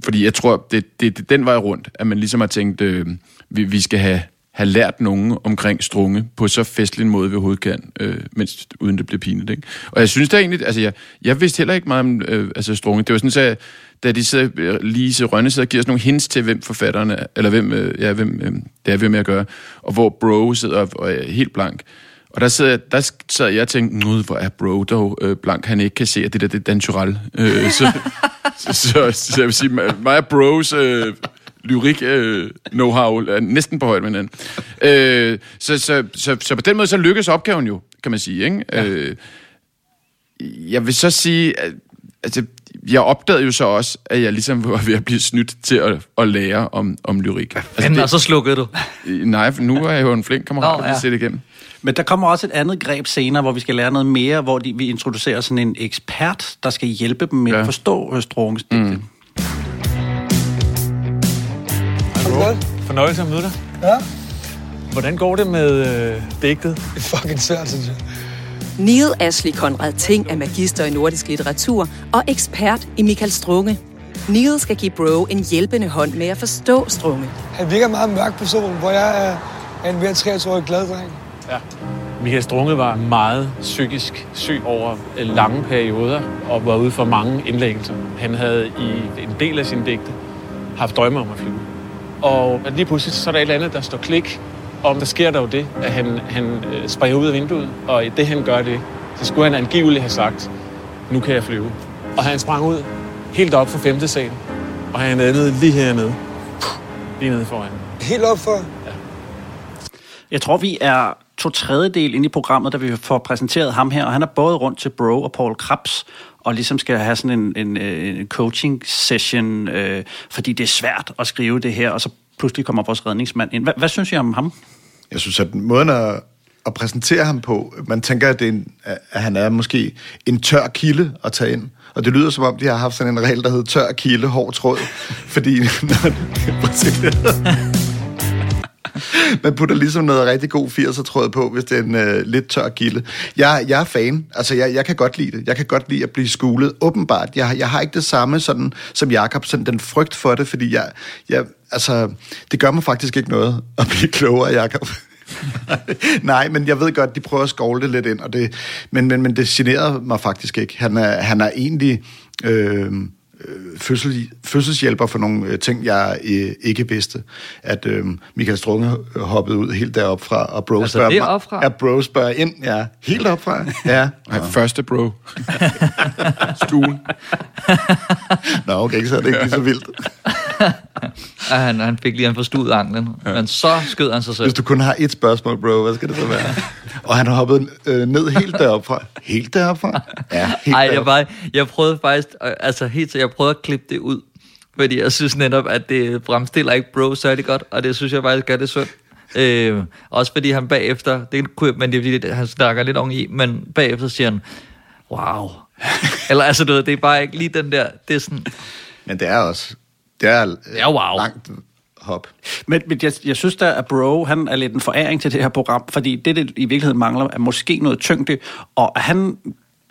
Fordi jeg tror, det, det, det den vej rundt, at man ligesom har tænkt, øh, vi, vi skal have, have lært nogen omkring strunge på så festlig en måde, vi overhovedet kan, øh, mens, uden det bliver pinligt. Ikke? Og jeg synes da egentlig, altså jeg, jeg vidste heller ikke meget om øh, altså strunge. Det var sådan, så da de sidder, øh, Lise Rønne sidder og giver os nogle hints til, hvem forfatterne er, eller hvem, øh, ja, hvem øh, det er, vi med at gøre, og hvor Bro sidder og, og er helt blank. Og der sad, der sad jeg og tænkte, nu hvor er Bro dog øh, blank, han ikke kan se, at det der det er Dan Turell. Øh, så, så, så, så, jeg vil sige, mig og Bros øh, lyrik øh, know-how er næsten på højde med hinanden. Øh, så, så, så, så på den måde, så lykkes opgaven jo, kan man sige. Ikke? Ja. Øh, jeg vil så sige, at, altså, jeg opdagede jo så også, at jeg ligesom var ved at blive snydt til at, at lære om, om lyrik. Altså, det, og så slukkede du? Nej, for nu er jeg jo en flink kammerat, der ja. se det igennem. Men der kommer også et andet greb senere, hvor vi skal lære noget mere, hvor de, vi introducerer sådan en ekspert, der skal hjælpe dem med ja. at forstå Strunges mm. Hallo. Fornøjelse at møde dig. Ja. Hvordan går det med øh, digtet? Det er fucking svært, synes jeg. Neil Ashley Conrad Ting er magister i nordisk litteratur og ekspert i Michael Strunge. Neil skal give Bro en hjælpende hånd med at forstå Strunge. Han virker meget mørk person, hvor jeg er, en mere 23-årig glad dreng. Ja. Michael Strunge var meget psykisk syg over lange perioder og var ude for mange indlæggelser. Han havde i en del af sin digte haft drømme om at flyve. Og lige pludselig så er der et eller andet, der står klik, og der sker der jo det, at han, han øh, springer ud af vinduet, og i det han gør det, så skulle han angiveligt have sagt, nu kan jeg flyve. Og han sprang ud helt op for femte sal, og han landede lige hernede. Lige nede foran. Helt op for? Ja. Jeg tror, vi er to tredjedel ind i programmet, da vi får præsenteret ham her, og han er både rundt til Bro og Paul Krabs, og ligesom skal have sådan en, en, øh, en coaching session, øh, fordi det er svært at skrive det her, og så pludselig kommer vores redningsmand ind. Hvad, hvad synes I om ham? Jeg synes, at måden at, at præsentere ham på, man tænker, at, det er en, at han er måske en tør kilde at tage ind. Og det lyder som om, de har haft sådan en regel, der hedder tør kilde, hård tråd. fordi... Man putter ligesom noget rigtig god 80'er tråd på, hvis det er en øh, lidt tør kilde. Jeg, jeg er fan. Altså, jeg, jeg kan godt lide det. Jeg kan godt lide at blive skulet. Åbenbart. Jeg, jeg har ikke det samme sådan, som Jakob, sådan den frygt for det, fordi jeg, jeg, altså, det gør mig faktisk ikke noget at blive klogere, Jakob. Nej, men jeg ved godt, de prøver at skovle det lidt ind, og det, men, men, men det generer mig faktisk ikke. Han er, han er egentlig... Øh, fødsel, fødselshjælper for nogle øh, ting, jeg øh, ikke vidste. At øh, Michael Strunge hoppede ud helt derop fra, og bro altså, spørger det fra? Ja, bro spørger ind, ja. Helt op fra, ja. ja. Første bro. Stuen. Nå, okay, så er det ikke lige så vildt. Han, han fik lige en forstudet anklen, ja. men så skød han sig selv. Hvis du kun har et spørgsmål, bro, hvad skal det så være? og han har hoppet øh, ned helt derop fra. Helt derop fra? Ja, helt Ej, jeg, bare, jeg prøvede faktisk, altså helt jeg prøvede at klippe det ud, fordi jeg synes netop, at det fremstiller ikke bro særlig godt, og det synes jeg faktisk gør det synd. Øh, også fordi han bagefter, det kunne, men det er fordi, han snakker lidt om i, men bagefter siger han, wow. Eller altså, du ved, det er bare ikke lige den der, det er sådan... Men det er også, det er, ja, wow. langt hop. Men, men jeg, jeg synes da, at Bro, han er lidt en foræring til det her program, fordi det, det i virkeligheden mangler, er måske noget tyngde, og han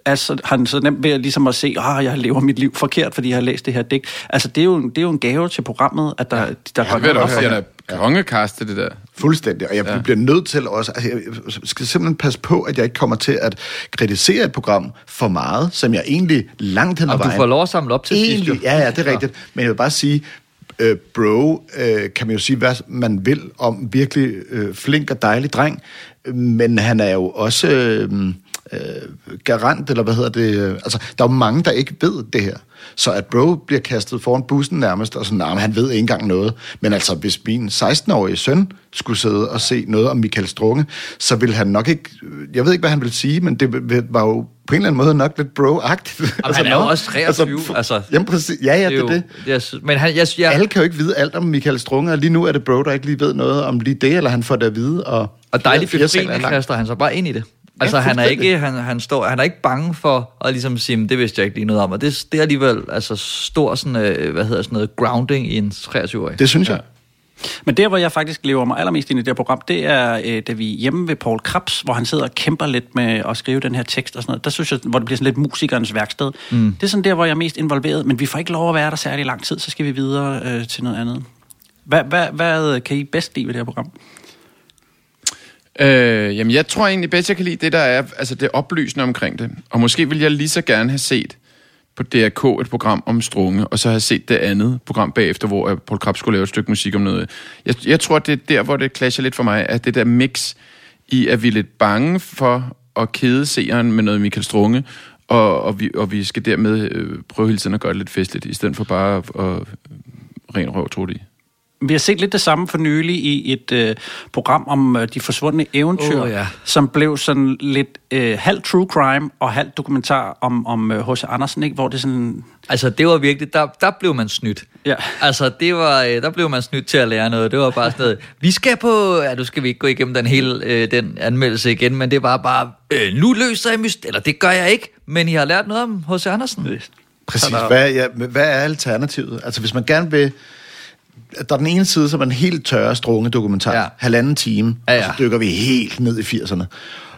altså, han så nemt ved at, ligesom at se, at ah, jeg lever mit liv forkert, fordi jeg har læst det her digt. Altså, det er jo, det er jo en gave til programmet, at der, der ja, går noget for han er, kongekast til det der. Fuldstændig, og jeg ja. bliver nødt til også, altså jeg skal simpelthen passe på, at jeg ikke kommer til at kritisere et program for meget, som jeg egentlig langt hen ad Og du vejen... får lov at samle op til sidst, egentlig, jo. Ja, ja, det er rigtigt. Men jeg vil bare sige, øh, bro, øh, kan man jo sige, hvad man vil om virkelig øh, flink og dejlig dreng, men han er jo også øh, øh, garant, eller hvad hedder det, øh, altså, der er jo mange, der ikke ved det her. Så at bro bliver kastet foran bussen nærmest, og sådan, nah, men han ved ikke engang noget. Men altså, hvis min 16-årige søn skulle sidde og se noget om Michael Strunge, så ville han nok ikke, jeg ved ikke, hvad han ville sige, men det var jo på en eller anden måde nok lidt bro-agtigt. Jamen, han er jo nå, også 23, fu- altså. Jamen præcis, ja, ja, det er jo- det. Jeg, sy- men han, jeg, jeg, Alle kan jo ikke vide alt om Michael Strunge, og lige nu er det bro, der ikke lige ved noget om lige det, eller han får det at vide. Og, Og dejligt befriende kaster han sig bare ind i det. Altså, Ja, han, er ikke, han, han, står, han er ikke bange for at ligesom sige, "Men det vidste jeg ikke lige noget om. Og det, det er alligevel altså, stor sådan, øh, hvad hedder sådan noget, grounding i en 23-årig. Det synes jeg. Men der, hvor jeg faktisk lever mig allermest ind i det her program, det er, øh, da vi er hjemme ved Paul Krabs, hvor han sidder og kæmper lidt med at skrive den her tekst og sådan noget. Der synes jeg, hvor det bliver sådan lidt musikernes værksted. Mm. Det er sådan der, hvor jeg er mest involveret, men vi får ikke lov at være der særlig lang tid, så skal vi videre øh, til noget andet. Hvad, hvad, hvad kan I bedst lide ved det her program? Øh, jamen, jeg tror egentlig bedst, jeg kan lide det, der er altså det oplysende omkring det. Og måske vil jeg lige så gerne have set på DRK et program om strunge, og så have set det andet program bagefter, hvor øh, Paul Krabs skulle lave et stykke musik om noget. Jeg, jeg tror, det er der, hvor det clasher lidt for mig, at det der mix i, at vi er lidt bange for at kede seeren med noget Michael Strunge, og, og, vi, og vi skal dermed øh, prøve hele tiden at gøre det lidt festligt, i stedet for bare at, at øh, ren røv tror de. Vi har set lidt det samme for nylig i et øh, program om øh, de forsvundne eventyr, Åh, ja. som blev sådan lidt øh, halv true crime og halv dokumentar om om øh, H.C. Andersen, ikke? hvor det sådan... Altså, det var virkelig, der, der blev man snydt. Ja. Altså, det var, øh, der blev man snydt til at lære noget. Det var bare sådan noget, vi skal på, ja, nu skal vi ikke gå igennem den hele, øh, den anmeldelse igen, men det var bare, øh, nu løser jeg myst, eller det gør jeg ikke, men I har lært noget om H.C. Andersen. Præcis. Hvad, ja, hvad er alternativet? Altså, hvis man gerne vil... Der er den ene side, som er en helt tørre strunge dokumentar. Ja. Halvanden time, ja, ja. og så dykker vi helt ned i 80'erne.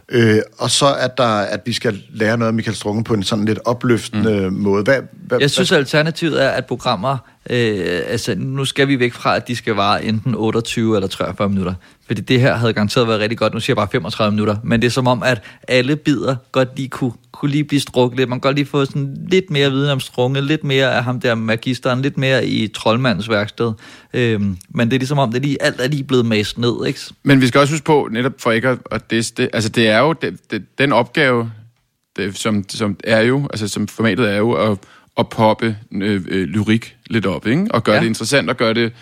Øh, og så er der, at vi skal lære noget af Michael Strunge på en sådan lidt opløftende mm. måde. Hvad, hvad, Jeg synes, alternativet er, at programmer, øh, altså nu skal vi væk fra, at de skal vare enten 28 eller 43 minutter. Fordi det her havde garanteret været rigtig godt. Nu siger jeg bare 35 minutter. Men det er som om, at alle bider godt lige kunne, kunne lige blive strukket lidt. Man kan godt lige få sådan lidt mere viden om strunge, lidt mere af ham der magisteren, lidt mere i troldmandens værksted. Øhm, men det er ligesom om, det er lige, alt er lige blevet mast ned, ikke? Men vi skal også huske på, netop for ikke at, at det, altså det er jo det, det, den opgave, det, som, som er jo, altså som formatet er jo at, at poppe øh, øh, lyrik lidt op, ikke? Og gøre ja. det interessant, og gøre det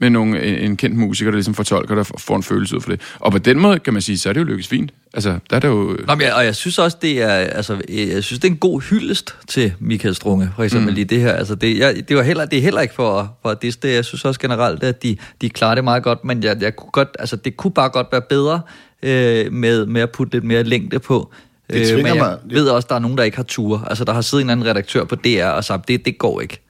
med nogle, en, en kendt musiker, der ligesom fortolker det, og får en følelse ud for det. Og på den måde, kan man sige, så er det jo lykkes fint. Altså, der er det jo... Nå, men jeg, og jeg synes også, det er, altså, øh, jeg synes, det er en god hyldest til Michael Strunge, for eksempel mm. i det her. Altså, det, jeg, det, var heller, det er heller ikke for, for det, det. Jeg synes også generelt, at de, de klarer det meget godt, men jeg, jeg kunne godt, altså, det kunne bare godt være bedre øh, med, med at putte lidt mere længde på. Det Øh, men jeg mig- ved også, at der er nogen, der ikke har tur. Altså, der har siddet en anden redaktør på DR og sagt, det, det går ikke.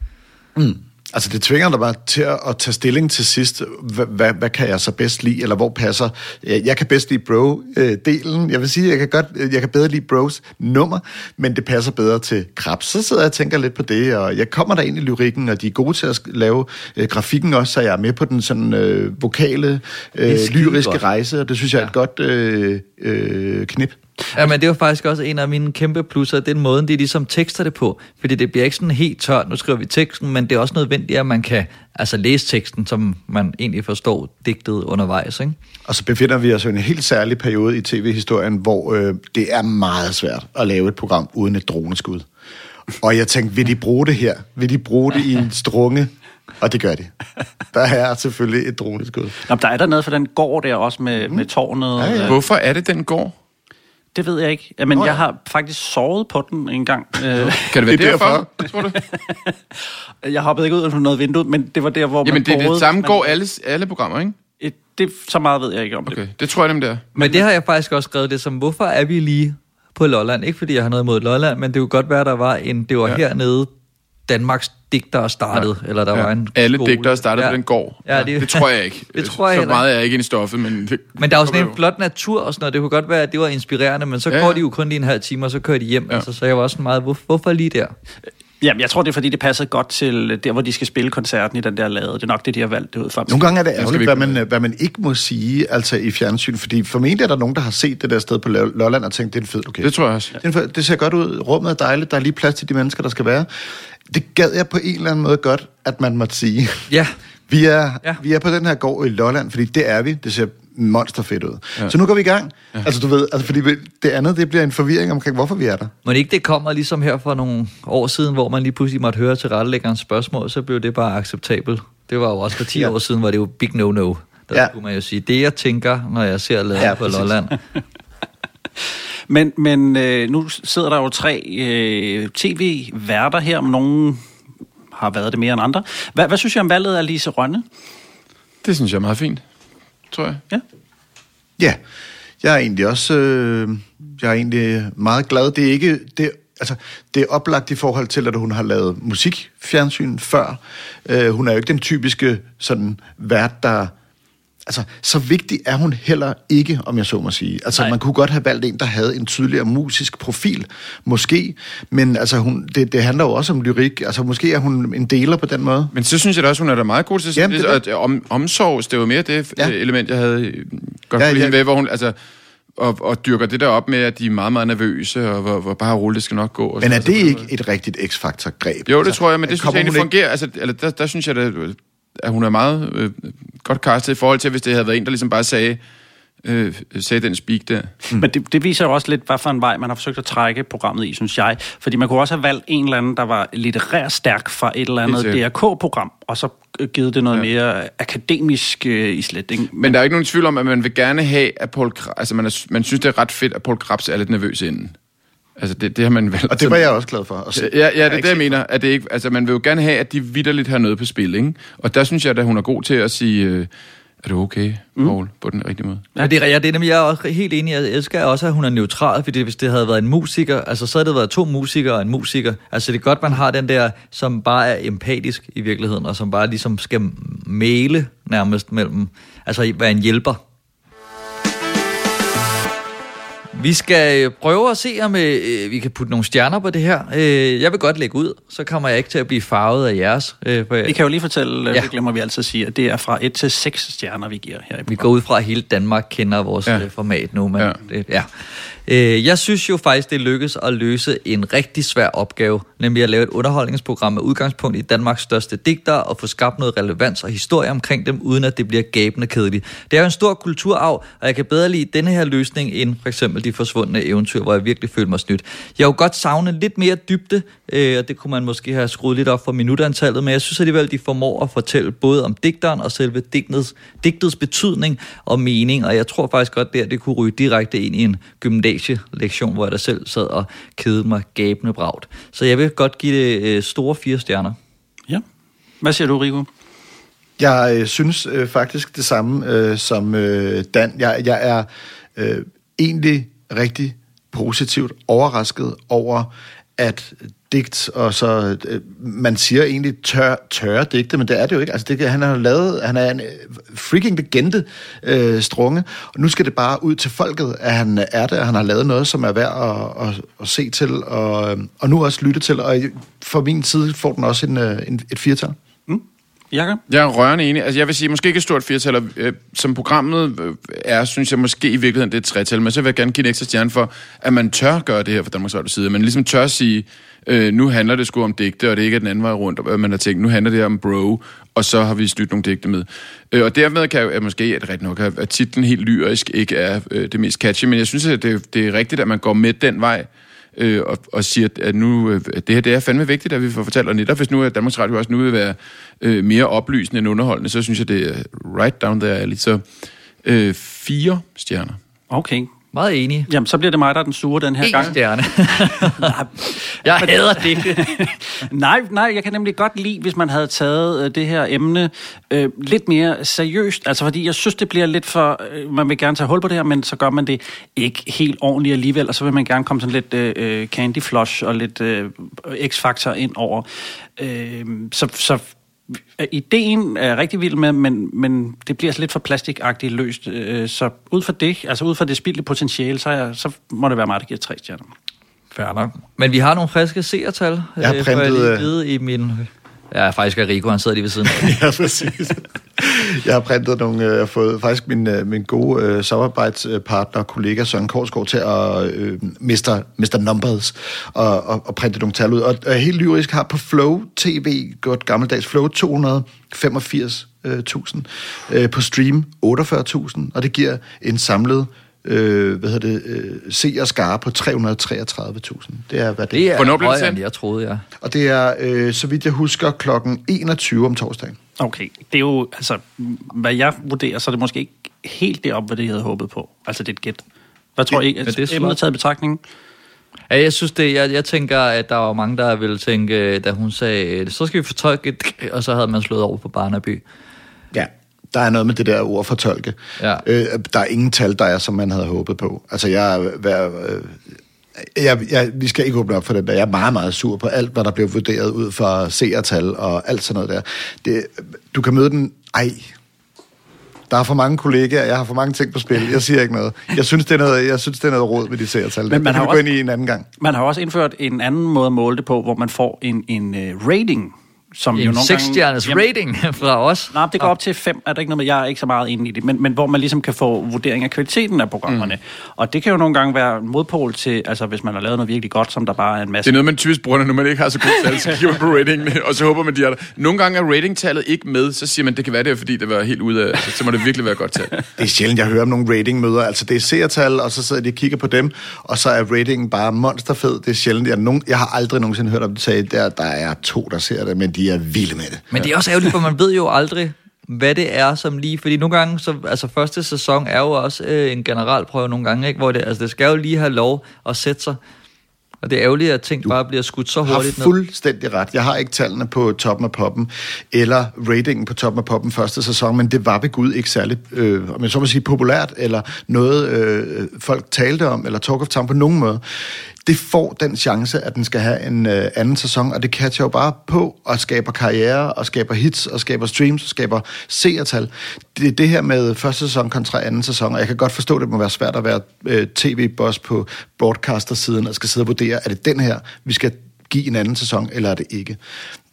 Mm. Altså, det tvinger dig bare til at, tage stilling til sidst. Hvad, hvad, hvad kan jeg så bedst lide, eller hvor passer... Jeg kan bedst lide bro-delen. Jeg vil sige, jeg kan, godt, jeg kan bedre lide bros nummer, men det passer bedre til krabs. Så sidder jeg og tænker lidt på det, og jeg kommer der ind i lyrikken, og de er gode til at lave øh, grafikken også, så jeg er med på den sådan øh, vokale, øh, lyriske godt. rejse, og det synes jeg er et godt øh, øh, knip. Ja, men det var faktisk også en af mine kæmpe plusser, den måde, de ligesom tekster det på. Fordi det bliver ikke sådan helt tørt, nu skriver vi teksten, men det er også nødvendigt, at man kan altså læse teksten, som man egentlig forstår digtet undervejs. Ikke? Og så befinder vi os i en helt særlig periode i tv-historien, hvor øh, det er meget svært at lave et program uden et droneskud. Og jeg tænkte, vil de bruge det her? Vil de bruge det i en strunge? Og det gør de. Der er selvfølgelig et droneskud. Nå, der er der noget for den gård der også med, mm. med tårnet. Ja, ja. Øh, Hvorfor er det, den går? Det ved jeg ikke. Ja, Men Nå, ja. jeg har faktisk sovet på den en gang. Øh, Kan det være Det er derfor, tror du? jeg hoppede ikke ud af noget vindue, men det var der, hvor Jamen, man det er det samme går alle, alle programmer, ikke? Et- Det, så meget ved jeg ikke om det. Okay, det tror jeg dem der. Men det har jeg faktisk også skrevet det som, hvorfor er vi lige på Lolland? Ikke fordi jeg har noget imod Lolland, men det kunne godt være, der var en, det var. Ja. hernede, Danmarks digtere startede, ja. eller der ja. var en Alle skole. digtere startede ja. på den gård. Ja, det- det tror jeg ikke. Det tror jeg Så heller meget er jeg ikke inde i stoffet, men... Det, Men der er jo sådan en flot natur og sådan noget. Det kunne godt være, at det var inspirerende, men så ja, Ja, går ja. de jo kun lige en halv time, og så kører de hjem. Ja. Ja. Altså, så jeg var også meget, hvor, hvorfor lige der? Jamen, jeg tror, det er, fordi det passer godt til der, hvor de skal spille koncerten i den der lade. Det er nok det, de har valgt det ud fra. Nogle gange er det ærgerligt, hvad man, hvad man ikke må sige altså i fjernsyn, fordi formentlig er der nogen, der har set det der sted på Lo- Lolland og tænkt, det er en fed lokal. Det tror jeg også. Det, en fed, det ser godt ud, rummet er dejligt, der er lige plads til de mennesker, der skal være. Det gad jeg på en eller anden måde godt, at man måtte sige. Ja. Vi er, ja. vi er på den her gård i Lolland, fordi det er vi. Det ser monsterfedt ud. Ja. Så nu går vi i gang. Ja. Altså du ved, altså, fordi det andet, det bliver en forvirring omkring, hvorfor vi er der. Men ikke det kommer ligesom her for nogle år siden, hvor man lige pludselig måtte høre til rettelæggerens spørgsmål, så blev det bare acceptabelt. Det var jo også for 10 Ja. år siden, var det jo big no-no. Der Ja. kunne man jo sige, det jeg tænker, når jeg ser laden Ja, ja, på præcis. Lolland. Men, men øh, nu sidder der jo tre øh, tv-værter her, om nogen har været det mere end andre. Hvad, hvad synes jeg om valget af Lise Rønne? Det synes jeg er meget fint, tror jeg. Ja. Ja, jeg er egentlig også øh, jeg er egentlig meget glad. Det er ikke det, altså, det er oplagt i forhold til, at hun har lavet musikfjernsyn før. Øh, hun er jo ikke den typiske sådan vært, der... Altså, så vigtig er hun heller ikke, om jeg så må sige. Altså, Nej. man kunne godt have valgt en, der havde en tydeligere musisk profil, måske. Men altså, hun, det, det handler jo også om lyrik. Altså, måske er hun en deler på den måde. Men så synes jeg da også, hun er da meget god til Jamen, Jamen, det det, om, omsorg, det var mere det Ja. element, jeg havde godt Ja, ja, ja. ved, hvor hun, altså, og, og dyrker det der op med, at de er meget, meget nervøse, og hvor, hvor bare roligt det skal nok gå. Og Men er sådan, det altså, ikke et rigtigt X-Factor-greb? Jo, det tror jeg, men det synes jeg egentlig ikke- fungerer. Altså, eller der, der synes jeg, at, at hun er meget øh, godt castet i forhold til, hvis det havde været en, der ligesom bare sagde, øh, sagde den speak der. Mm. Men det, det viser jo også lidt, hvad for en vej man har forsøgt at trække programmet i, synes jeg. Fordi man kunne også have valgt en eller anden, der var litterært stærk fra et eller andet. DRK-program, og så øh, givet det noget ja. mere akademisk øh, islet. Ikke? Men der er ikke nogen tvivl om, at man vil gerne have, at Paul Kra- altså man, er, man synes, det er ret fedt, at Paul Krabs er lidt nervøs inden. Altså det, det har man valgt. Og det var jeg også glad for se. Ja, ja, det er det, jeg mener. At det ikke, altså man vil jo gerne have, at de vidderligt har noget på spil, ikke? Og der synes jeg, at hun er god til at sige, øh, er du okay, Paul, mm. på den rigtige måde. Ja, det er, ja, det er nemlig, jeg er også helt enig. Jeg elsker også, at hun er neutral, fordi hvis det havde været en musiker, altså så havde det været to musikere og en musiker. Altså det er godt, man har den der, som bare er empatisk i virkeligheden, og som bare ligesom skal male nærmest mellem, altså være en hjælper. Vi skal øh, prøve at se, om øh, vi kan putte nogle stjerner på det her. Øh, jeg vil godt lægge ud, så kommer jeg ikke til at blive farvet af jeres. Øh, Vi kan jo lige fortælle, Ja. ja. det glemmer vi altid at sige, at det er fra 1 til 6 stjerner, vi giver her i Vi går ud fra, at hele Danmark kender vores ja. format nu. Men, ja. Det, ja. Øh, jeg synes jo faktisk, det lykkes at løse en rigtig svær opgave, nemlig at lave et underholdningsprogram med udgangspunkt i Danmarks største digter og få skabt noget relevans og historie omkring dem, uden at det bliver gabende kedeligt. Det er jo en stor kulturarv, og jeg kan bedre lide denne her løsning end for eksempel de forsvundne eventyr, hvor jeg virkelig følte mig snydt. Jeg har jo godt savnet lidt mere dybde, øh, og det kunne man måske have skruet lidt op for minutantallet, men jeg synes alligevel, de formår at fortælle både om digteren og selve digtets, digtets betydning og mening, og jeg tror faktisk godt, der det kunne ryge direkte ind i en gymnasielektion, hvor jeg da selv sad og kedede mig gabende bragt. Så jeg vil godt give det øh, store fire stjerner. Ja. Hvad siger du, Rico? Jeg øh, synes øh, faktisk det samme øh, som øh, Dan. Jeg, jeg er øh, egentlig rigtig positivt overrasket over, at digt, og så, øh, man siger egentlig tør, tørre digte, men det er det jo ikke. Altså, det, han har lavet, han er en øh, freaking legende, øh, Strunge, og nu skal det bare ud til folket, at han er der, han har lavet noget, som er værd at, at, at se til, og, øh, og nu også lytte til, og for min side får den også en, øh, en, et firtal. Jakob? Jeg er rørende enig. Altså, jeg vil sige, måske ikke et stort firtal, og, øh, som programmet øh, er, synes jeg måske i virkeligheden, det er et tretal, men så vil jeg gerne give en ekstra stjerne for, at man tør gøre det her fra Danmarks Radio side. At man ligesom tør sige, øh, nu handler det sgu om digte, og det ikke er den anden vej rundt, og man har tænkt, nu handler det om bro, og så har vi snydt nogle digte med. Øh, og dermed kan jeg at måske, at ret nok, at titlen helt lyrisk ikke er øh, det mest catchy, men jeg synes, at det, det er rigtigt, at man går med den vej, øh, og, og siger, at nu, øh, at det her det er fandme vigtigt, at vi får fortalt, og netop hvis nu at Danmarks Radio også nu vil være øh, mere oplysende end underholdende, så synes jeg, det er right down there, lidt Så øh, fire stjerner. Okay. Meget enig. Jamen, så bliver det mig, der er den sure den her En gang. stjerne. jeg hader det. nej, nej, jeg kan nemlig godt lide, hvis man havde taget øh, det her emne øh, lidt mere seriøst. Altså, fordi jeg synes, det bliver lidt for... Øh, man vil gerne tage hul på det her, men så gør man det ikke helt ordentligt alligevel, og så vil man gerne komme sådan lidt øh, candy flush og lidt øh, x-faktor ind over. Øh, så, så ideen er jeg rigtig vild med, men, men det bliver så lidt for plastikagtigt løst. Øh, så ud fra det, altså ud fra det spildte potentiale, så, er jeg, så må det være mig, der giver tre stjerner. Nok. Men vi har nogle friske seertal. Jeg har øh, printet, øh, vide i min... Ja, faktisk er Rico, han sidder lige ved siden af. ja, præcis. Jeg har printet nogle, øh, jeg har fået faktisk min, øh, min gode øh, samarbejdspartner, kollega Søren Korsgaard til at øh, Mr. Mr. Numbers og, og, og printe nogle tal ud. Og og helt lyrisk har på Flow TV, godt gammeldags Flow, 285.000. Øh, øh, på Stream 48.000, og det giver en samlet øh, hvad hedder det, øh, seer skare på 333.000. Det er, hvad det, Det er Hvornår blev det sendt? jeg troede, ja. Og det er, øh, så vidt jeg husker, klokken 21 om torsdagen. Okay, det er jo, altså, hvad jeg vurderer, så er det måske ikke helt det op, hvad det havde håbet på. Altså, det er et gæt. Hvad tror I? men det er Altså, emnet taget i betragtning? Ja, jeg synes det, jeg, jeg tænker, at der var mange, der ville tænke, da hun sagde, så skal vi fortolke, et- og så havde man slået over på Barnaby. Der er noget med det der ord fortolke. Ja. Øh, der er ingen tal, der er, som man havde håbet på. Altså, jeg er... Øh, jeg, jeg, vi skal ikke åbne op for den der. Jeg er meget, meget sur på alt, hvad der bliver vurderet ud fra seertal og alt sådan noget der. Det, du kan møde den... Ej, der er for mange kollegaer, jeg har for mange ting på spil. Jeg siger ikke noget. Jeg synes, det er noget, jeg synes, det er noget råd med de seertal. Men man man har også- gå ind i en anden gang. Man har også indført en anden måde at måle det på, hvor man får en, en uh, rating, som jo En nogle seksstjernes gange... rating fra os. Nej, det går op til fem, er der ikke noget med, jeg er ikke så meget inde i det, men, men hvor man ligesom kan få vurdering af kvaliteten af programmerne. Mm. Og det kan jo nogle gange være en modpol til, altså hvis man har lavet noget virkelig godt, som der bare er en masse... Det er noget, man typisk bruger, når man ikke har så gode tal, så kigger man på ratingene, og så håber man, de er der. Nogle gange er ratingtallet ikke med, så siger man, det kan være det, er, fordi det var helt ude af, så må det virkelig være godt tal. Det er sjældent, jeg hører om nogle ratingmøder. Altså, det er seertal, og så sidder de og kigger på dem, og så er ratingen bare monsterfed. Det er sjældent. Jeg, nogen, jeg har aldrig nogensinde hørt om det sagde, der, der er to, der ser det, men de er vilde med det. Men det er også ærgerligt, for man ved jo aldrig, hvad det er som lige... Fordi nogle gange, så, altså første sæson er jo også øh, en generalprøve nogle gange, ikke? hvor det, altså, det skal jo lige have lov at sætte sig. Og det er ærgerligt, at ting bare bliver skudt så har hurtigt ned. fuldstændig ret. Jeg har ikke tallene på toppen af poppen, eller ratingen på toppen af poppen første sæson, men det var ved Gud ikke særlig, øh, om jeg så må sige, populært, eller noget øh, folk talte om, eller talk of time på nogen måde. Det får den chance, at den skal have en øh, anden sæson, og det catcher jo bare på, og skaber karriere, og skaber hits, og skaber streams, og skaber seertal. Det er det her med første sæson kontra anden sæson, og jeg kan godt forstå, at det må være svært at være øh, tv-boss på broadcaster-siden, og skal sidde og vurdere, er det den her, vi skal give en anden sæson, eller er det ikke?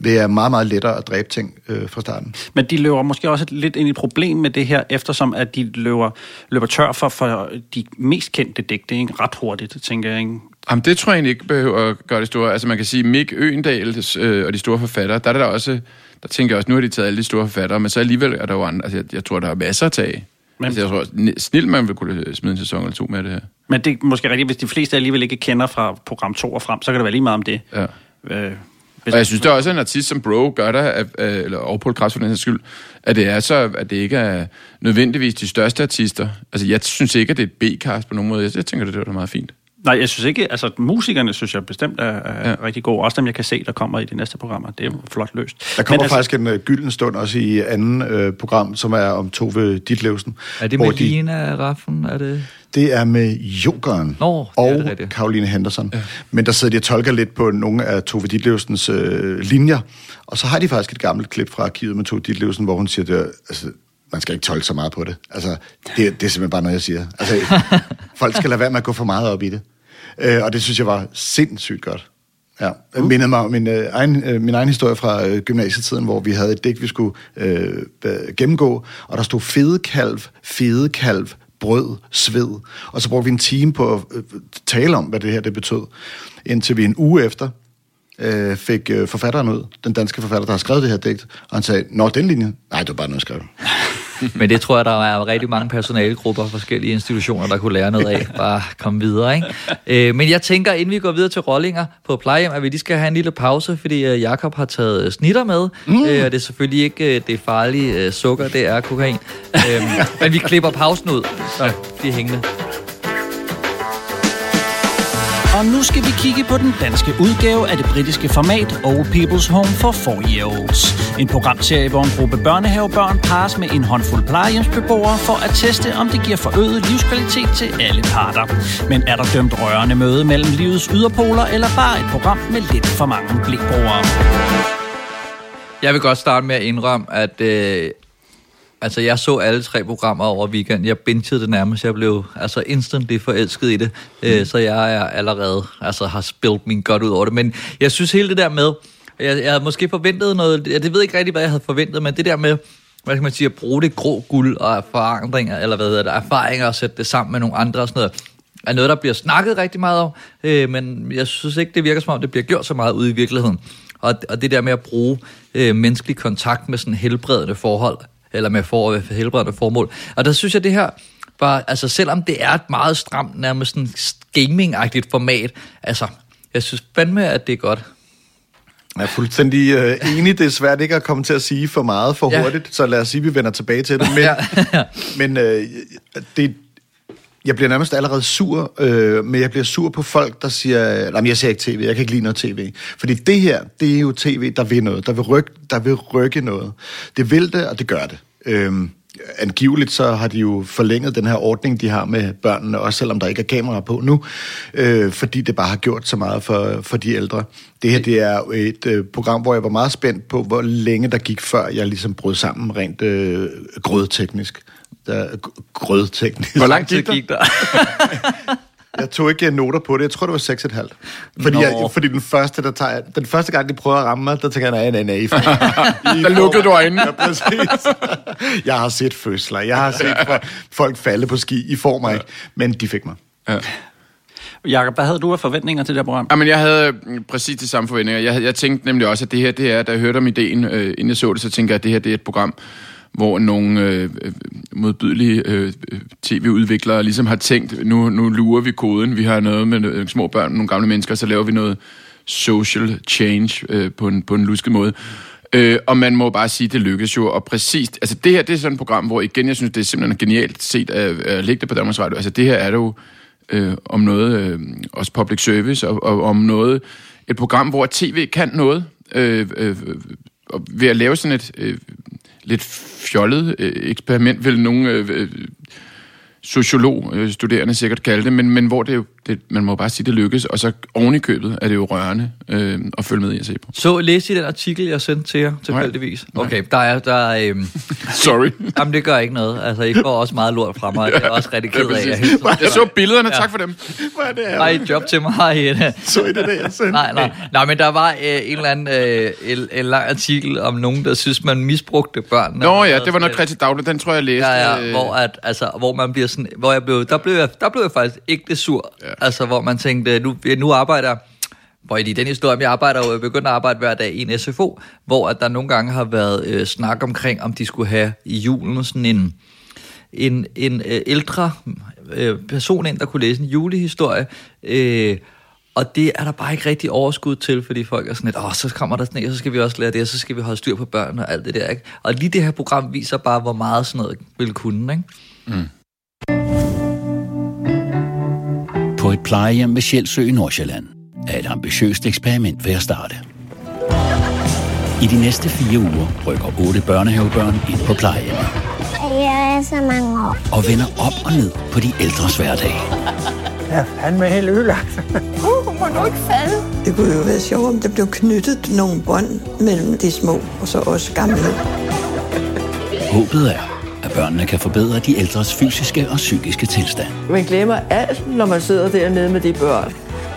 Det er meget, meget lettere at dræbe ting øh, fra starten. Men de løber måske også lidt ind i et problem med det her, eftersom at de løber, løber tør for, for de mest kendte digte ikke? ret hurtigt, tænker jeg. Ikke? Jamen, det tror jeg egentlig ikke behøver at gøre det store. Altså, man kan sige, Mick Øgendal øh, og de store forfattere, der er der også... Der tænker jeg også, nu har de taget alle de store forfattere, men så alligevel er der jo andre... Altså, jeg, jeg tror, der er masser at tage. Men, altså, jeg tror, snilt man vil kunne smide en sæson eller to med det her. Men det er måske rigtigt, hvis de fleste alligevel ikke kender fra program 2 og frem, så kan det være lige meget om det. Ja. Øh, Og jeg synes, der er også en artist som Bro gør der, at, øh, eller og Paul for den her skyld, at det er så, at det ikke er nødvendigvis de største artister. Altså, jeg synes ikke, at det er et B-cast på nogen måde. Jeg, jeg tænker, det da meget fint. Nej, jeg synes ikke, altså musikerne synes jeg bestemt er, er ja. rigtig gode. Også dem, jeg kan se, der kommer i de næste programmer. Det er jo flot løst. Der kommer Men altså, faktisk en øh, gylden stund også i anden øh, program, som er om Tove Ditlevsen. Er det med Lina Raffen? Er det... Det er med Jokeren Nå, og det er det. Karoline Henderson. Ja. Men der sidder de og tolker lidt på nogle af Tove Ditlevsens øh, linjer. Og så har de faktisk et gammelt klip fra arkivet med Tove Ditlevsen, hvor hun siger, det, altså, man skal ikke tolke så meget på det. Altså, det, det er simpelthen bare noget, jeg siger. Altså, folk skal lade være med at gå for meget op i det. Øh, og det synes jeg var sindssygt godt. Ja, det Uh. mindede mig om min, øh, egen, øh, min egen historie fra øh, gymnasietiden, hvor vi havde et digt, vi skulle øh, øh, gennemgå, og der stod fedekalv, fedekalv, brød, sved. Og så brugte vi en time på at øh, tale om, hvad det her det betød. Indtil vi en uge efter øh, fik øh, forfatteren ud, den danske forfatter, der har skrevet det her digt, og han sagde, Nå, den linje? Nej, det var bare noget, jeg skrev. Men det tror jeg, der er rigtig mange personalegrupper og forskellige institutioner, der kunne lære noget af. Bare komme videre, ikke? Øh, men jeg tænker, inden vi går videre til rollinger på plejehjem, at vi lige skal have en lille pause, fordi øh, Jakob har taget øh, snitter med. Mm. Øh, og det er selvfølgelig ikke øh, det farlige øh, sukker, det er kokain. øh, men vi klipper pausen ud, så de er hængende. Og nu skal vi kigge på den danske udgave af det britiske format Old People's Home for 4-Year-Olds. En programserie, hvor en gruppe børnehavebørn pares med en håndfuld plejehjemsbeboere for at teste, om det giver forøget livskvalitet til alle parter. Men er der dømt rørende møde mellem livets yderpoler, eller bare et program med lidt for mange blikbrugere? Jeg vil godt starte med at indrømme, at, øh, Altså, jeg så alle tre programmer over weekend. Jeg bingede det nærmest. Jeg blev altså instantly forelsket i det. Mm. Så jeg er allerede, altså har spillet min godt ud over det. Men jeg synes hele det der med, jeg, jeg havde måske forventet noget, jeg det ved ikke rigtig, hvad jeg havde forventet, men det der med, hvad skal man sige, at bruge det grå guld og forandringer, eller hvad hedder det, erfaringer og sætte det sammen med nogle andre og sådan noget, er noget, der bliver snakket rigtig meget om, øh, men jeg synes ikke, det virker som om, det bliver gjort så meget ude i virkeligheden. Og, og det der med at bruge øh, menneskelig kontakt med sådan helbredende forhold, eller med for, helbredende formål. Og der synes jeg, det her var, altså selvom det er et meget stramt, nærmest sådan gaming-agtigt format, altså, jeg synes fandme, at det er godt. Jeg er fuldstændig øh, enig. Det er svært ikke at komme til at sige for meget for Ja. hurtigt, så lad os sige, at vi vender tilbage til det. Men, men øh, det, jeg bliver nærmest allerede sur, øh, men jeg bliver sur på folk, der siger, nej, jeg ser ikke tv, jeg kan ikke lide noget tv. Fordi det her, det er jo tv, der vil noget, der vil rykke, der vil rykke noget. Det vil det, og det gør det. Øhm, angiveligt så har de jo forlænget den her ordning, de har med børnene, også selvom der ikke er kamera på nu, øh, fordi det bare har gjort så meget for, for de ældre. Det her, det er et øh, program, hvor jeg var meget spændt på, hvor længe der gik, før jeg ligesom brød sammen rent øh, grødteknisk. Der, grødteknisk. Hvor lang tid gik der? Jeg tog ikke noter på det. Jeg tror, det var 6,5. Fordi, Nå. jeg, fordi den første, der tager, den første gang, de prøver at ramme mig, der tænker jeg, nej, nej, nej. Der lukkede du øjnene. Ja, præcis. Jeg har set fødsler. Jeg har set fo- folk falde på ski. I får mig ikke. Men de fik mig. Ja. Jakob, hvad havde du af forventninger til det her program? Jamen, jeg havde mm, præcis de samme forventninger. Jeg, jeg tænkte nemlig også, at det her, det er, da jeg hørte om ideen, øh, inden jeg så det, så tænker jeg, at det her det er et program, hvor nogle øh, øh modbydelige øh, øh, tv-udviklere ligesom har tænkt, nu, nu lurer vi koden, vi har noget med nogle små børn, nogle gamle mennesker, så laver vi noget social change øh, på, en, på en lusket måde. Øh, og man må bare sige, det lykkes jo, og præcist, altså det her, det er sådan et program, hvor igen, jeg synes, det er simpelthen genialt set at, at lægge det på Danmarks Radio. Altså det her er det jo øh, om noget, øh, også public service, og, og om noget, et program, hvor tv kan noget, øh, øh, og ved at lave sådan et øh, lidt fjollet øh, eksperiment, vil nogle øh, øh, sociolog-studerende øh, sikkert kalde det, men, men hvor det jo, det, man må bare sige, det lykkes, og så oven i købet er det jo rørende øh, at følge med i at se på. Så læste I den artikel, jeg sendte til jer, tilfældigvis? Okay, der er... Der er øhm, Sorry. Jamen, det gør ikke noget. Altså, I får også meget lort fra mig, og det er jeg også rigtig ked af. præcis. Jeg, helt- Jeg så billederne, tak for dem. Hvor er det Har I et job til mig? Så I det der, jeg sendte? Nej, nej. Nej, men der var øh, en eller anden øh, en, en lang artikel om nogen, der synes, man misbrugte børnene. Nå ja, det var noget Christi Dagblad, den tror jeg, jeg læste. Ja, ja, øh, hvor, at, altså, hvor man bliver sådan, hvor jeg blev, der blev jeg, der blev jeg faktisk ikke sur. Ja. Altså, hvor man tænkte, nu, nu arbejder hvor i den historie, jeg arbejder jo, jeg begyndte at arbejde hver dag i en SFO, hvor at der nogle gange har været øh, snak omkring, om de skulle have i julen sådan en, en, en øh, ældre øh, person ind, der kunne læse en julehistorie, øh, og det er der bare ikke rigtig overskud til, fordi folk er sådan lidt, åh, så kommer der sne, og så skal vi også lære det, og så skal vi holde styr på børn og alt det der, ikke? Og lige det her program viser bare, hvor meget sådan noget vil kunne, ikke? Mm. På et plejehjem ved Sjælsø i Nordsjælland er et ambitiøst eksperiment ved at starte. I de næste fire uger rykker otte børnehavebørn ind på plejehjemmet Jeg er så mange år. og vender op og ned på de ældres hverdag. Jeg er fandme helt ødelagt. Uh, må du ikke falde? Det kunne jo være sjovt, om der blev knyttet nogle bånd mellem de små og så os gamle. Håbet er, at børnene kan forbedre de ældres fysiske og psykiske tilstand, Man glemmer alt, når man sidder dernede med de børn.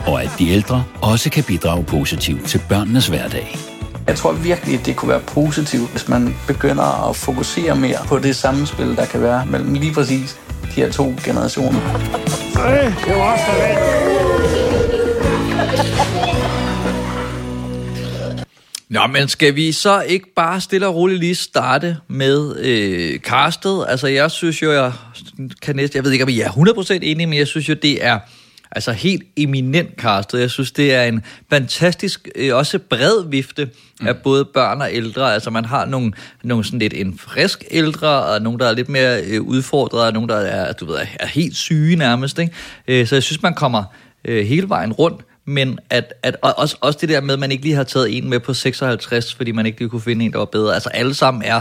og at de ældre også kan bidrage positivt til børnenes hverdag. Jeg tror virkelig, det kunne være positivt, hvis man begynder at fokusere mere på det samspil, der kan være mellem lige præcis de her to generationer. Det var også Nå, men skal vi så ikke bare stille og roligt lige starte med øh, castet? Altså, jeg synes jo, jeg kan næsten, jeg ved ikke, om I er 100% enige, men jeg synes jo, det er altså helt eminent castet. Jeg synes, det er en fantastisk, øh, også bred vifte af både børn og ældre. Altså, man har nogle, nogle sådan lidt en frisk ældre, og nogle, der er lidt mere øh, udfordrede, og nogle, der er, du ved, er helt syge nærmest. Ikke? Øh, så jeg synes, man kommer øh, hele vejen rundt men at, at og også, også det der med, at man ikke lige har taget en med på 56, fordi man ikke lige kunne finde en, der var bedre. Altså alle sammen er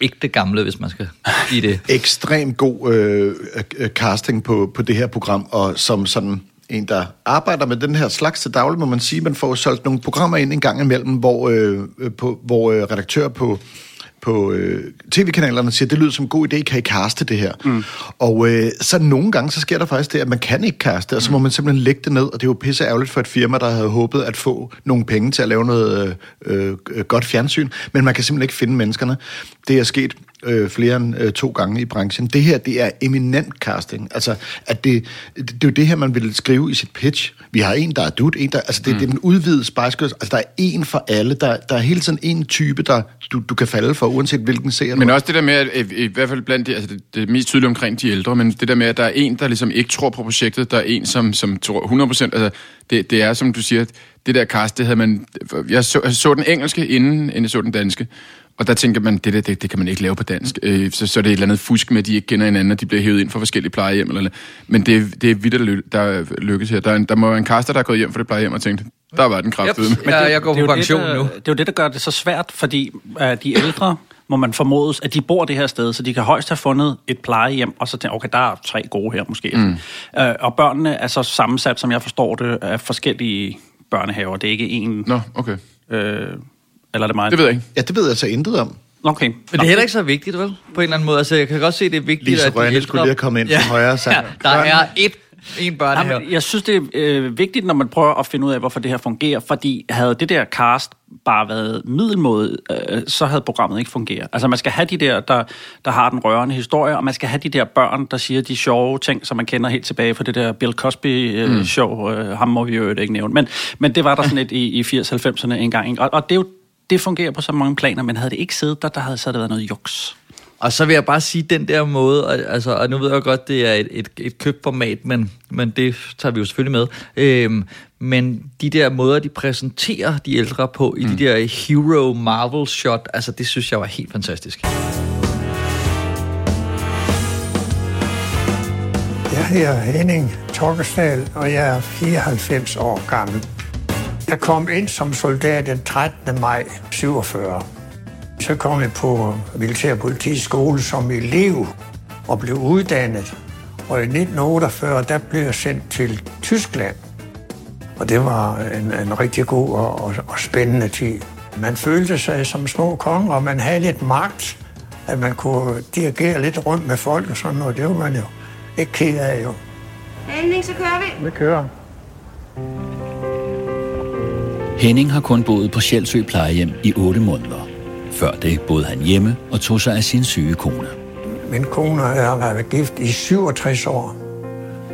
ikke det gamle, hvis man skal i det. Ekstremt god øh, øh, casting på, på det her program, og som sådan en, der arbejder med den her slags til daglig, må man sige, man får solgt nogle programmer ind en gang imellem, hvor, øh, øh på, hvor øh, redaktør på på øh, tv-kanalerne siger, det lyder som en god idé, kan I kaste det her? Mm. Og øh, så nogle gange, så sker der faktisk det, at man kan ikke kaste, og så må man simpelthen lægge det ned, og det er jo pisse ærgerligt for et firma, der havde håbet at få nogle penge til at lave noget øh, øh, godt fjernsyn, men man kan simpelthen ikke finde menneskerne. Det er sket øh, flere end øh, to gange i branchen. Det her, det er eminent casting. Altså, at det, det, det er jo det her, man vil skrive i sit pitch. Vi har en, der er dude, en, der... Altså, det, mm. det er den udvidede Spice Girls. Altså, der er en for alle. Der, der er hele tiden en type, der du, du kan falde for, uanset hvilken serie Men også det der med, at i, i hvert fald blandt de, altså det, det er mest tydeligt omkring de ældre, men det der med, at der er en, der ligesom ikke tror på projektet, der er en, som, som tror 100%, altså det, det er, som du siger, det der cast, det havde man... Jeg så, jeg så den engelske, inden, inden jeg så den danske, og der tænker man, det der, det, det kan man ikke lave på dansk. Øh, så, så er det et eller andet fusk med, at de ikke kender hinanden, og de bliver hævet ind for forskellige plejehjem. Eller, eller. Men det, det er vidt, der, der lykkes her. Der, er en, der må være en kaster, der er gået hjem for det plejehjem og tænkt, der var den kraft Yep. Ja, jeg går på det pension det, nu. Det er jo det, der gør det så svært, fordi uh, de ældre må man formodes, at de bor det her sted, så de kan højst have fundet et plejehjem, og så tænke, okay, der er tre gode her måske. Mm. Uh, og børnene er så sammensat, som jeg forstår det, af forskellige børnehaver. Det er ikke en... Nå, okay. Øh, eller er det mig? Det ved jeg ikke. Ja, det ved jeg så intet om. Okay. Men det er heller ikke så vigtigt, vel? På en eller anden måde. Altså, jeg kan godt se, det er vigtigt, Lise at de Rønne ældre... skulle lige have kommet ind fra højre side. Ja, der er et, en børnehave. Jamen, jeg synes, det er øh, vigtigt, når man prøver at finde ud af, hvorfor det her fungerer, fordi havde det der cast bare været middelmåde, øh, så havde programmet ikke fungeret. Altså man skal have de der, der, der har den rørende historie, og man skal have de der børn, der siger de sjove ting, som man kender helt tilbage fra det der Bill Cosby-show. Øh, mm. øh, ham må vi jo ikke nævne. Men, men det var der sådan et i, i 80-90'erne engang. Og, og det, er jo, det fungerer på så mange planer, men havde det ikke siddet der, der havde så det været noget juks. Og så vil jeg bare sige, den der måde, og- altså, og nu ved jeg godt, det er et, et, et købformat, men, men det tager vi jo selvfølgelig med. Øhm, men de der måder, de præsenterer de ældre på, i mm. de der hero Marvel shot, altså det synes jeg var helt fantastisk. Jeg hedder Henning Torkesdal, og jeg er 94 år gammel. Jeg kom ind som soldat den 13. maj 47. Så kom jeg på Militærpolitisk Skole som elev og blev uddannet. Og i 1948, der blev jeg sendt til Tyskland. Og det var en, en rigtig god og, og, og spændende tid. Man følte sig som små konger, og man havde lidt magt, at man kunne dirigere lidt rundt med folk og sådan noget. Det var man jo ikke ked af, jo. Henning, så kører vi. Vi kører. Henning har kun boet på Sjælsø plejehjem i 8 måneder. Før det boede han hjemme og tog sig af sin syge kone. Min kone og jeg har været gift i 67 år.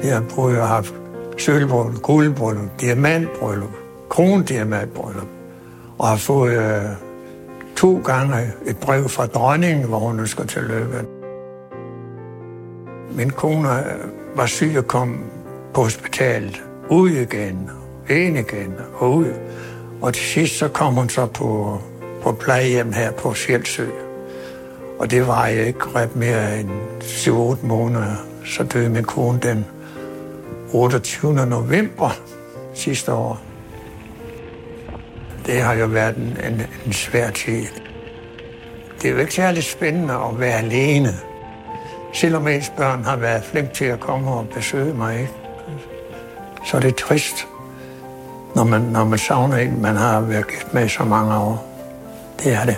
Jeg har både haft sølvbryllup, guldbryllup, diamantbryllup, krondiamantbryllup, og har fået øh, to gange et brev fra dronningen, hvor hun ønsker løbet. Min kone øh, var syg og kom på hospitalet. Ud igen, ind igen og ud. Og til sidst så kom hun så på, på plejehjem her på Sjælsø. Og det var jeg ikke ret mere end 7-8 måneder. Så døde min kone den 28. november sidste år. Det har jo været en, en, en svær tid. Det er jo ikke særlig spændende at være alene. Selvom ens børn har været flink til at komme og besøge mig, ikke? så er det trist, når man, når man savner en, man har været gift med så mange år. Det er det.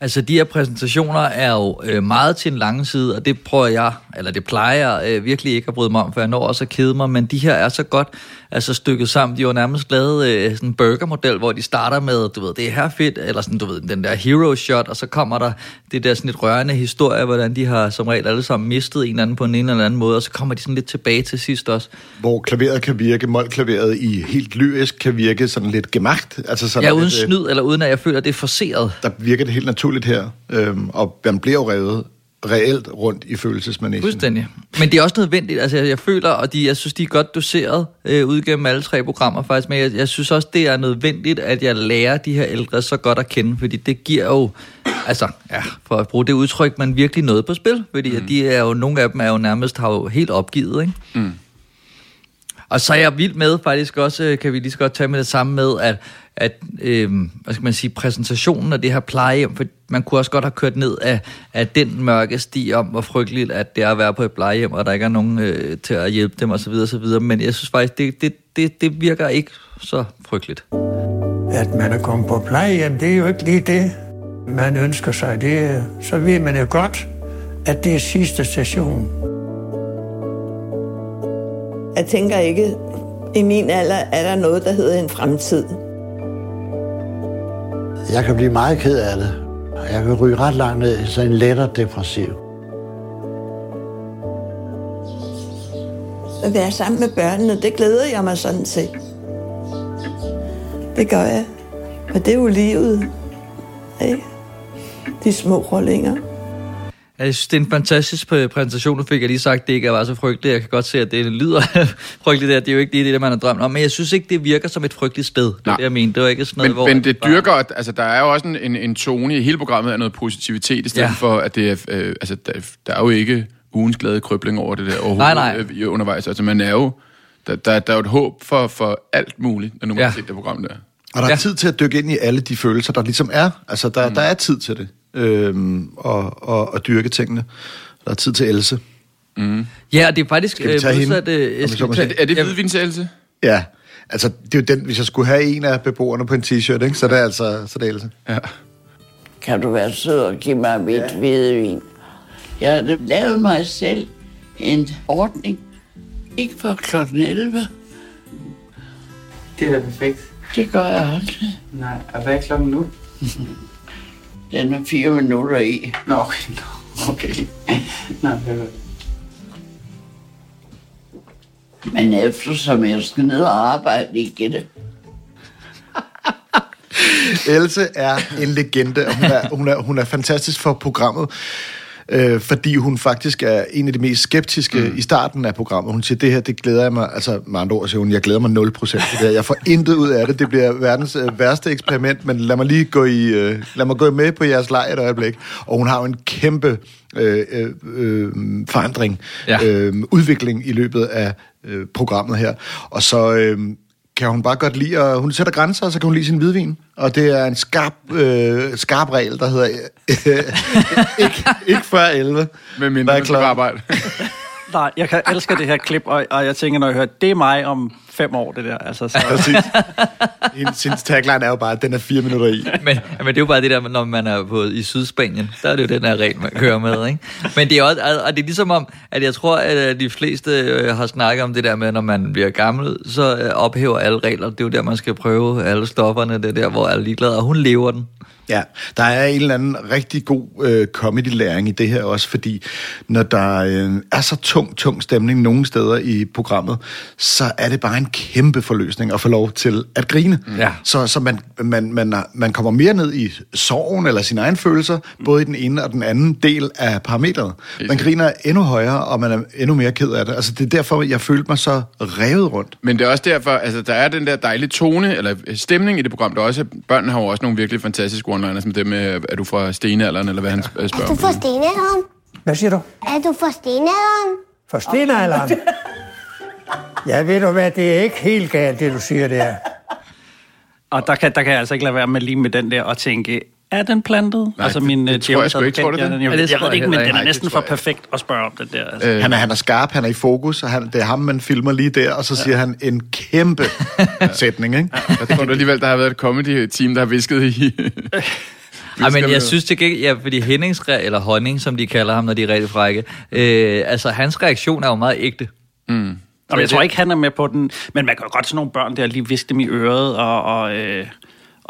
Altså, de her præsentationer er jo øh, meget til en lang side, og det prøver jeg, eller det plejer jeg øh, virkelig ikke at bryde mig om, for jeg når også at kede mig, men de her er så godt altså, stykket sammen. De har nærmest lavet øh, sådan en burgermodel, hvor de starter med, du ved, det er her fedt, eller sådan, du ved, den der hero shot, og så kommer der det der sådan et rørende historie, hvordan de har som regel alle sammen mistet en eller anden på en eller anden måde, og så kommer de sådan lidt tilbage til sidst også. Hvor klaveret kan virke, målklaveret i helt lyrisk kan virke sådan lidt gemagt. Altså sådan Ja, uden lidt, øh, snyd, eller uden at jeg føler, at det er forceret. Der virker det helt naturligt her, øhm, og man bliver jo revet reelt rundt i følelsesmanesien. Fuldstændig. Men det er også nødvendigt. Altså, jeg, jeg føler, og de, jeg synes, de er godt doseret øh, ud gennem alle tre programmer faktisk, men jeg, jeg synes også, det er nødvendigt, at jeg lærer de her ældre så godt at kende, fordi det giver jo, altså, ja, for at bruge det udtryk, man virkelig noget på spil, fordi mm. at de er jo, nogle af dem er jo nærmest har jo helt opgivet, ikke? Mm. Og så er jeg vild med faktisk også, øh, kan vi lige så godt tage med det samme med, at, at øh, hvad skal man sige, præsentationen af det her plejehjem, for man kunne også godt have kørt ned af, af den mørke sti om, hvor frygteligt at det er at være på et plejehjem, og der ikke er nogen øh, til at hjælpe dem osv. osv. Men jeg synes faktisk, det, det, det, det virker ikke så frygteligt. At man er kommet på plejehjem, det er jo ikke lige det. man ønsker sig, det, så ved man jo godt, at det er sidste station. Jeg tænker ikke, i min alder er der noget, der hedder en fremtid. Jeg kan blive meget ked af det. Jeg kan ryge ret langt ned i en lettere depressiv. At være sammen med børnene, det glæder jeg mig sådan til. Det gør jeg. Og det er jo livet. Ikke? De små rollinger. Jeg synes, det er en fantastisk præ- præsentation, du fik. Jeg lige sagt, det ikke var så frygteligt. Jeg kan godt se, at det lyder frygteligt der. Det er jo ikke lige det, der man har drømt om. Men jeg synes ikke, det virker som et frygteligt sted. Det er det, jeg mener. Det var ikke sådan noget, Men, hvor... men det dyrker, at- altså der er jo også en, en, en tone i hele programmet af noget positivitet, i stedet Ja. for, at det er, øh, altså der, der er jo ikke ugens glade krybling over det der overhovedet Nej, nej. øh, undervejs. Altså man er jo, der, der, der er jo et håb for, for alt muligt, når nu man Ja. har set det program der. Og der er ja. tid til at dykke ind i alle de følelser, der ligesom er. Altså, der, mm. der er tid til det. Øhm, og, og, og dyrke tingene. Der er tid til Else. Mm. Ja, og det er faktisk Skal vi øh, tage hende? øh, skal vi tage- Er det hvidvinselse? Ja, altså, det er jo den, hvis jeg skulle have en af beboerne på en t-shirt, ikke? så det er altså så det er Else. Ja. Kan du være sød og give mig mit ja. hvidevin? Jeg har lavet mig selv en ordning. Ikke for klokken 11. Det er da perfekt. Det gør jeg aldrig. Nej, og hvad er klokken nu? Den er fire minutter i. Nå, okay. Nå, okay. Nå. Men eftersom jeg skal ned og arbejde igen, Else er en legende, og hun er, hun er, hun er fantastisk for programmet. Øh, fordi hun faktisk er en af de mest skeptiske mm. i starten af programmet. Hun siger, det her, det glæder jeg mig, altså med andre ord siger hun, jeg glæder mig 0% til det her. Jeg får intet ud af det, det bliver verdens øh, værste eksperiment, men lad mig lige gå, i, øh, lad mig gå med på jeres leg et øjeblik. Og hun har jo en kæmpe øh, øh, øh, forandring, ja. øh, udvikling i løbet af øh, programmet her. Og så... Øh, kan hun bare godt lide, og hun sætter grænser, og så kan hun lide sin hvidvin. Og det er en skarp, øh, skarp regel, der hedder øh, ikke, ikke før 11. Med mindre man skal arbejde. Nej, jeg kan elske det her klip, og, og jeg tænker, når jeg hører, det er mig om fem år, det der. Altså, så... Præcis. Hendes, hendes tagline er jo bare, at den er fire minutter i. men, men det er jo bare det der, når man er på, i Sydspanien, der er det jo den her regel, man kører med, ikke? Men det er også, og det er ligesom om, at jeg tror, at de fleste øh, har snakket om det der med, når man bliver gammel, så øh, ophæver alle regler. Det er jo der, man skal prøve alle stofferne, det er der, hvor alle er ligeglade, og hun lever den. Ja, der er en eller anden rigtig god øh, comedy-læring i det her også, fordi når der øh, er så tung, tung stemning nogle steder i programmet, så er det bare en kæmpe forløsning at få lov til at grine. Ja. Så, så man, man, man, man kommer mere ned i sorgen eller sine egne følelser, både i den ene og den anden del af parametret. Man griner endnu højere, og man er endnu mere ked af det. Altså, det er derfor, jeg følte mig så revet rundt. Men det er også derfor, altså der er den der dejlige tone, eller stemning i det program, der også, børnene har jo også nogle virkelig fantastiske one-liners, som det med, er du fra stenalderen, eller hvad han spørger Du om. får stenalderen. Hvad siger du? Er du fra stenalderen? For stenalderen? Ja, ved du hvad, det er ikke helt galt, det du siger der. Og der kan, der kan jeg altså ikke lade være med lige med den der og tænke, er den plantet? Nej, altså det- min det øh, tror jeg sgu ikke. Tror du det? Jeg, Ja, det jeg, jeg ved ikke, men den er det næsten for perfekt at spørge om den der. Altså. Øh, han, er, han er skarp, han er i fokus, og han, det er ham, man filmer lige der, og så siger han en kæmpe sætning, ikke? Jeg tror du alligevel, der har været et comedy-team, der har visket i... Ej, men jeg synes det ikke, ja, fordi Hennings, eller Honning, som de kalder ham, når de er rigtig frække, øh, altså hans reaktion er jo meget ægte. Mm. Og jeg tror ikke, han er med på den, men man kan jo godt sådan nogle børn der lige viske dem i øret, og, og, øh,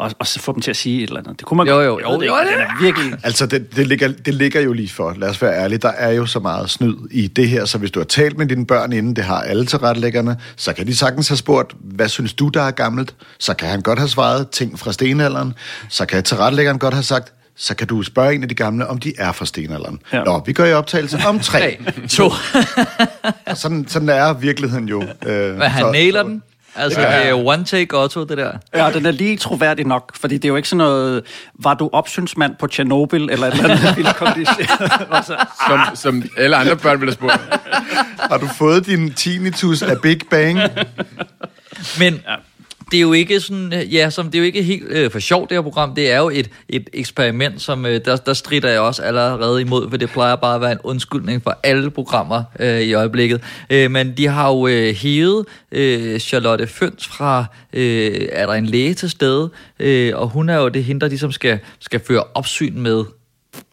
og, og så få dem til at sige et eller andet. Det kunne man Jo, godt. jo, ved jo, det jo, det den er virkelig... Altså, det, det, ligger, det ligger jo lige for, lad os være ærlige, der er jo så meget snyd i det her, så hvis du har talt med dine børn inden, det har alle tilrettelæggerne, så kan de sagtens have spurgt, hvad synes du, der er gammelt? Så kan han godt have svaret ting fra stenalderen, så kan tilrettelæggeren godt have sagt, så kan du spørge en af de gamle, om de er fra stenalderen. Ja. Nå, vi går i optagelse om tre, to. Sådan, sådan er virkeligheden jo. Øh, Men han nailer den. Altså, Ja. det er jo one take Otto, det der. Ja, den er lige troværdig nok, fordi det er jo ikke sådan noget, var du opsynsmand på Tjernobyl, eller et eller andet vildt. Altså, Som, som alle andre børn ville have spurgt. Har du fået din tinnitus af Big Bang? Men det er jo ikke sådan, øh, ja, som det er jo ikke helt øh, for sjovt, det her program. Det er jo et, et eksperiment, som øh, der, der strider jeg også allerede imod, for det plejer bare at være en undskyldning for alle programmer øh, i øjeblikket. Øh, men de har jo øh, hævet øh, Charlotte Føns fra, øh, er der en læge til stede, øh, og hun er jo det hende, der ligesom skal, skal føre opsyn med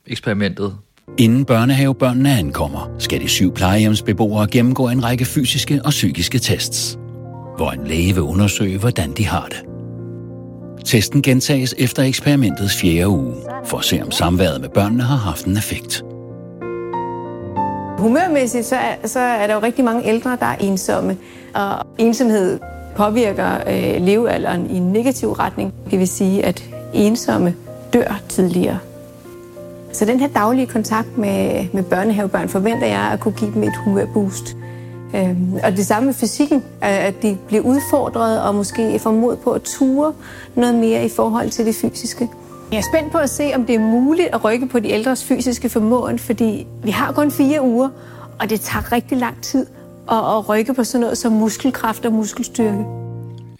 eksperimentet. Inden børnehavebørnene ankommer, skal de syv plejehjemsbeboere gennemgå en række fysiske og psykiske tests, hvor en læge vil undersøge, hvordan de har det. Testen gentages efter eksperimentets fjerde uge, for at se om samværet med børnene har haft en effekt. Humørmæssigt så er, så er der jo rigtig mange ældre, der er ensomme, og ensomhed påvirker øh, levealderen i en negativ retning. Det vil sige, at ensomme dør tidligere. Så den her daglige kontakt med, med børnehavebørn forventer jeg at kunne give dem et humørboost. Øhm, og det samme med fysikken, at de bliver udfordret og måske får mod på at ture noget mere i forhold til det fysiske. Jeg er spændt på at se, om det er muligt at rykke på de ældres fysiske formåen, fordi vi har kun fire uger, og det tager rigtig lang tid at, at rykke på sådan noget som muskelkraft og muskelstyrke.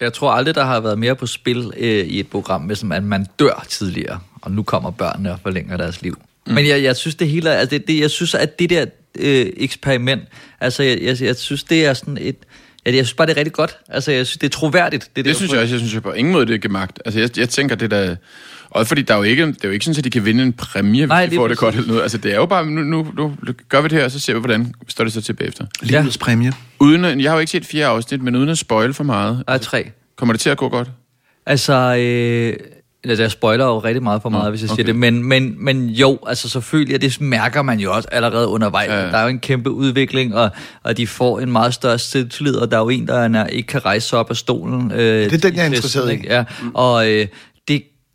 Jeg tror aldrig, der har været mere på spil øh, i et program, hvis man, man dør tidligere, og nu kommer børnene og forlænger deres liv. Mm. Men jeg, jeg synes det hele, altså det, det, jeg synes, at det der øh, eksperiment, altså jeg, jeg, jeg synes, det er sådan et, Ja, jeg synes bare, det er rigtig godt. Altså, jeg synes, det er troværdigt. Det, Det, det synes jeg også. Jeg synes jeg på ingen måde, det er gemagt. Altså, jeg, jeg tænker, det der... Og fordi der er jo ikke, det er jo ikke sådan, at de kan vinde en præmie, hvis Nej, de får det godt eller noget. Altså, det er jo bare, nu, nu, nu gør vi det her, og så ser vi, hvordan står det så til bagefter. Livets præmie. Uden, jeg har jo ikke set fjerde afsnit, men uden at spoil for meget. Der er tre. Kommer det til at gå godt? Altså, øh, altså, jeg spoiler jo rigtig meget for meget, Nå, hvis jeg okay. siger det, men, men, men jo, altså selvfølgelig, og det mærker man jo også allerede undervejs. Ja, Ja. Der er jo en kæmpe udvikling, og, og de får en meget større selvtillid, og der er jo en, der er, ikke kan rejse sig op af stolen. Øh, det er den, jeg er interesseret i. Ikke? Ja, og øh,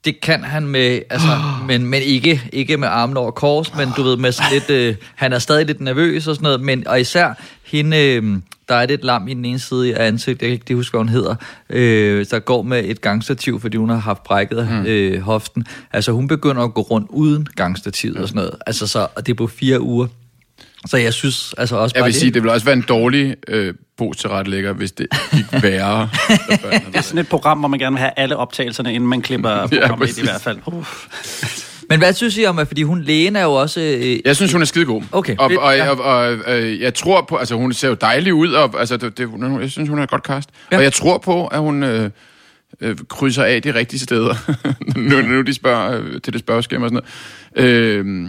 det, kan han med, altså, men, men ikke, ikke med armen over kors, men du ved, med sådan lidt, øh, han er stadig lidt nervøs og sådan noget, men, og især hende, øh, der er et lam i den ene side af ansigtet, jeg kan ikke huske, hvad hun hedder, øh, der går med et gangstativ, fordi hun har haft brækket mm. øh, hoften. Altså hun begynder at gå rundt uden gangstativet og sådan noget. Altså så, og det er på fire uger. Så jeg synes altså også Jeg bare vil sige, det vil også være en dårlig øh, bogstilrettelægger, hvis det gik værre. Det er sådan et program, hvor man gerne vil have alle optagelserne, inden man klipper programmet ja, i, i hvert fald. Men hvad synes I om, at fordi hun lægen er jo også... Øh, Jeg synes, hun er skidegod. Okay. Og, Det- og, og, og, og jeg tror på, altså hun ser jo dejlig ud, og altså, det, det, hun- jeg synes, hun er et godt cast. Ja. Og jeg tror på, at hun øh, øh, krydser af de rigtige steder, nu, nu de spørger øh, til det spørgeskema og sådan noget. Øh,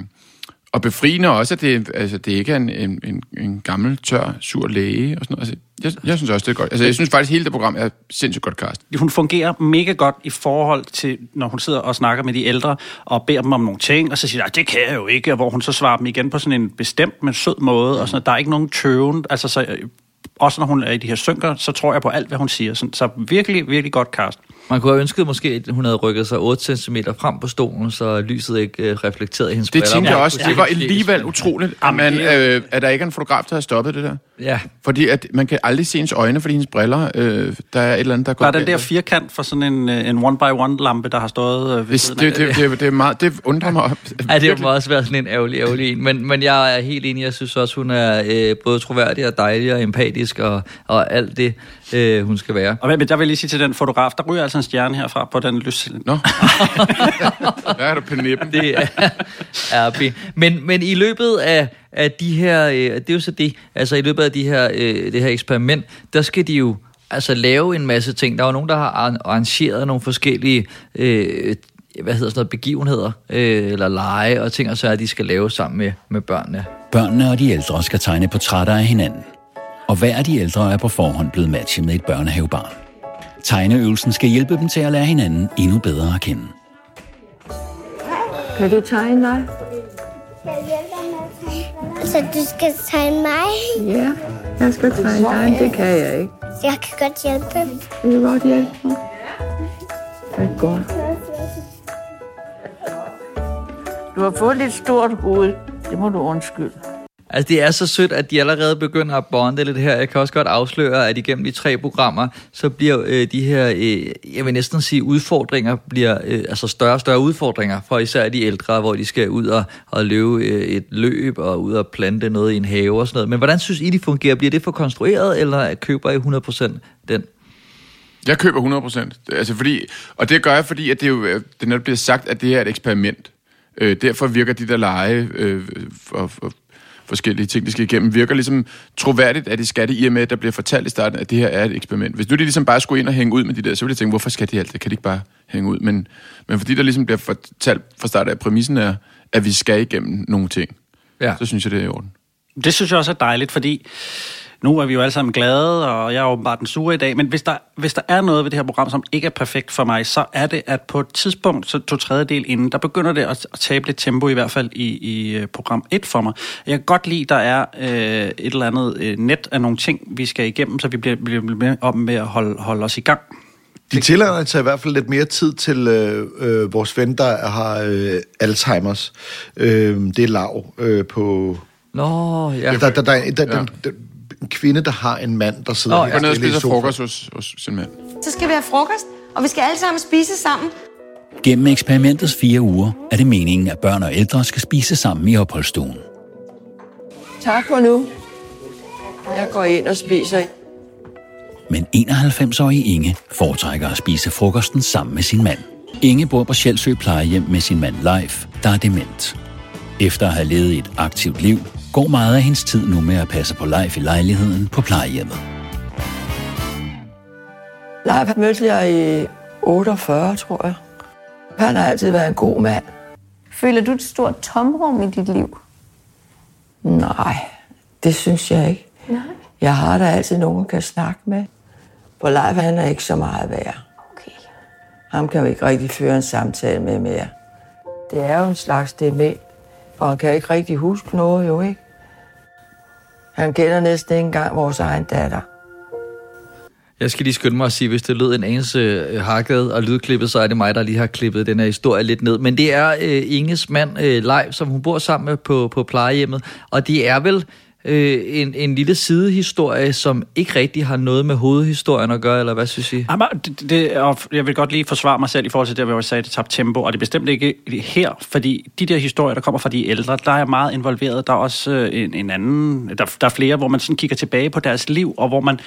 og befriende også, at det, altså, det ikke er en, en, en, en gammel, tør, sur læge og sådan noget. Altså, jeg, jeg synes også, det er godt. Altså, jeg synes faktisk, hele det program er sindssygt godt cast. Hun fungerer mega godt i forhold til, når hun sidder og snakker med de ældre, og beder dem om nogle ting, og så siger de, det kan jeg jo ikke, og hvor hun så svarer dem igen på sådan en bestemt, men sød måde, og sådan, der er ikke nogen tøven, altså så, øh, også når hun er i de her synker, så tror jeg på alt, hvad hun siger. Så, så virkelig, virkelig godt cast. Man kunne have ønsket måske, at hun havde rykket sig 8 cm frem på stolen, så lyset ikke øh, reflekterede i hendes Det briller. tænker jeg også. ja, Det var alligevel utroligt, at, man, øh, at der ikke er en fotograf, der har stoppet det der. Ja. Fordi at man kan aldrig se hendes øjne, fordi hendes briller, øh, der er et eller andet, der går Der er den der firkant for sådan en, øh, en one-by-one-lampe, der har stået øh, ved det, det, det, det, det, er meget, det undrer mig. Ja, det må også være sådan en ærgerlig, ærgerlig en. Men, men jeg er helt enig. Jeg synes også, hun er øh, både troværdig og dejlig og empatisk og, og alt det, øh, hun skal være. Og men der vil jeg lige sige til den fotograf, der ryger altså en stjerne herfra på den lys. Nå. Der er du på nippen. Det er RB. Men, men i løbet af, af de her, øh, det er jo så det, altså i løbet af de her, øh, det her eksperiment, der skal de jo altså lave en masse ting. Der er jo nogen, der har arran- arrangeret nogle forskellige, øh, hvad hedder sådan noget, begivenheder, øh, eller lege og ting, og så er de skal lave sammen med, med børnene. Børnene og de ældre skal tegne portrætter af hinanden. Og hver af de ældre er på forhånd blevet matchet med et børnehavebarn. Tegneøvelsen skal hjælpe dem til at lære hinanden endnu bedre at kende. Kan du tegne mig? Så du skal tegne mig? Ja, jeg skal tegne dig, det kan jeg ikke. Jeg kan godt hjælpe. Vil du godt hjælpe mig? Det er godt. Du har fået lidt stort hoved. Det må du undskylde. Altså, det er så sødt, at de allerede begynder at bonde lidt her. Jeg kan også godt afsløre, at igennem de tre programmer, så bliver øh, de her, øh, jeg vil næsten sige, udfordringer, bliver øh, altså større og større udfordringer for især de ældre, hvor de skal ud og, og løbe øh, et løb og ud og plante noget i en have og sådan noget. Men hvordan synes I, de fungerer? Bliver det for konstrueret, eller køber I 100% den? Jeg køber 100%. Altså fordi, og det gør jeg, fordi at det jo det netop bliver sagt, at det her er et eksperiment. Øh, derfor virker de der lege øh, og, og forskellige ting, de skal igennem, virker ligesom troværdigt, at det skal det, i og med, at der bliver fortalt i starten, at det her er et eksperiment. Hvis nu de ligesom bare skulle ind og hænge ud med de der, så ville jeg tænke, hvorfor skal de alt det? Kan de ikke bare hænge ud? Men, men fordi der ligesom bliver fortalt fra start af, at præmissen er, at vi skal igennem nogle ting, ja. så synes jeg, det er i orden. Det synes jeg også er dejligt, fordi nu er vi jo alle sammen glade, og jeg er åbenbart den sure i dag, men hvis der, hvis der er noget ved det her program, som ikke er perfekt for mig, så er det, at på et tidspunkt, så to tredjedel inden, der begynder det at, at tabe lidt tempo, i hvert fald i, i øh, program 1 for mig. Jeg kan godt lide, der er øh, et eller andet øh, net af nogle ting, vi skal igennem, så vi bliver, bliver med op med at holde, holde os i gang. De tillader sig i hvert fald lidt mere tid til øh, øh, vores ven, der har øh, Alzheimer's. Øh, det er lav øh, på... Nå, ja. Der, der, der, der, der, der, der, en kvinde, der har en mand, der sidder helt ja. ned og spiser frokost hos, hos sin mand. Så skal vi have frokost, og vi skal alle sammen spise sammen. Gennem eksperimentets fire uger er det meningen, at børn og ældre skal spise sammen i opholdsstuen. Tak for nu. Jeg går ind og spiser. Men 91-årige Inge foretrækker at spise frokosten sammen med sin mand. Inge bor på Sjælsø plejehjem med sin mand Leif, der er dement. Efter at have levet et aktivt liv, går meget af hendes tid nu med at passe på Leif i lejligheden på plejehjemmet. Leif mødte jeg i 48, tror jeg. Han har altid været en god mand. Føler du et stort tomrum i dit liv? Nej, det synes jeg ikke. Nej. Jeg har da altid nogen, jeg kan snakke med. For Leif, han er ikke så meget værd. Okay. Ham kan vi ikke rigtig føre en samtale med mere. Det er jo en slags dement, og han kan ikke rigtig huske noget, jo ikke? Han kender næsten ikke engang vores egen datter. Jeg skal lige skynde mig at sige, hvis det lød en anelse øh, hakket og lydklippet, så er det mig, der lige har klippet den her historie lidt ned. Men det er øh, Inges mand, øh, Leif, som hun bor sammen med på, på plejehjemmet. Og det er vel øh, en, en lille sidehistorie, som ikke rigtig har noget med hovedhistorien at gøre, eller hvad synes I? Jamen, det, det, og jeg vil godt lige forsvare mig selv i forhold til det, hvor jeg sagde, at det tabte tempo, og det er bestemt ikke her, fordi de der historier, der kommer fra de ældre, der er meget involveret. Der er også øh, en, en anden, der, der er flere, hvor man sådan kigger tilbage på deres liv, og hvor man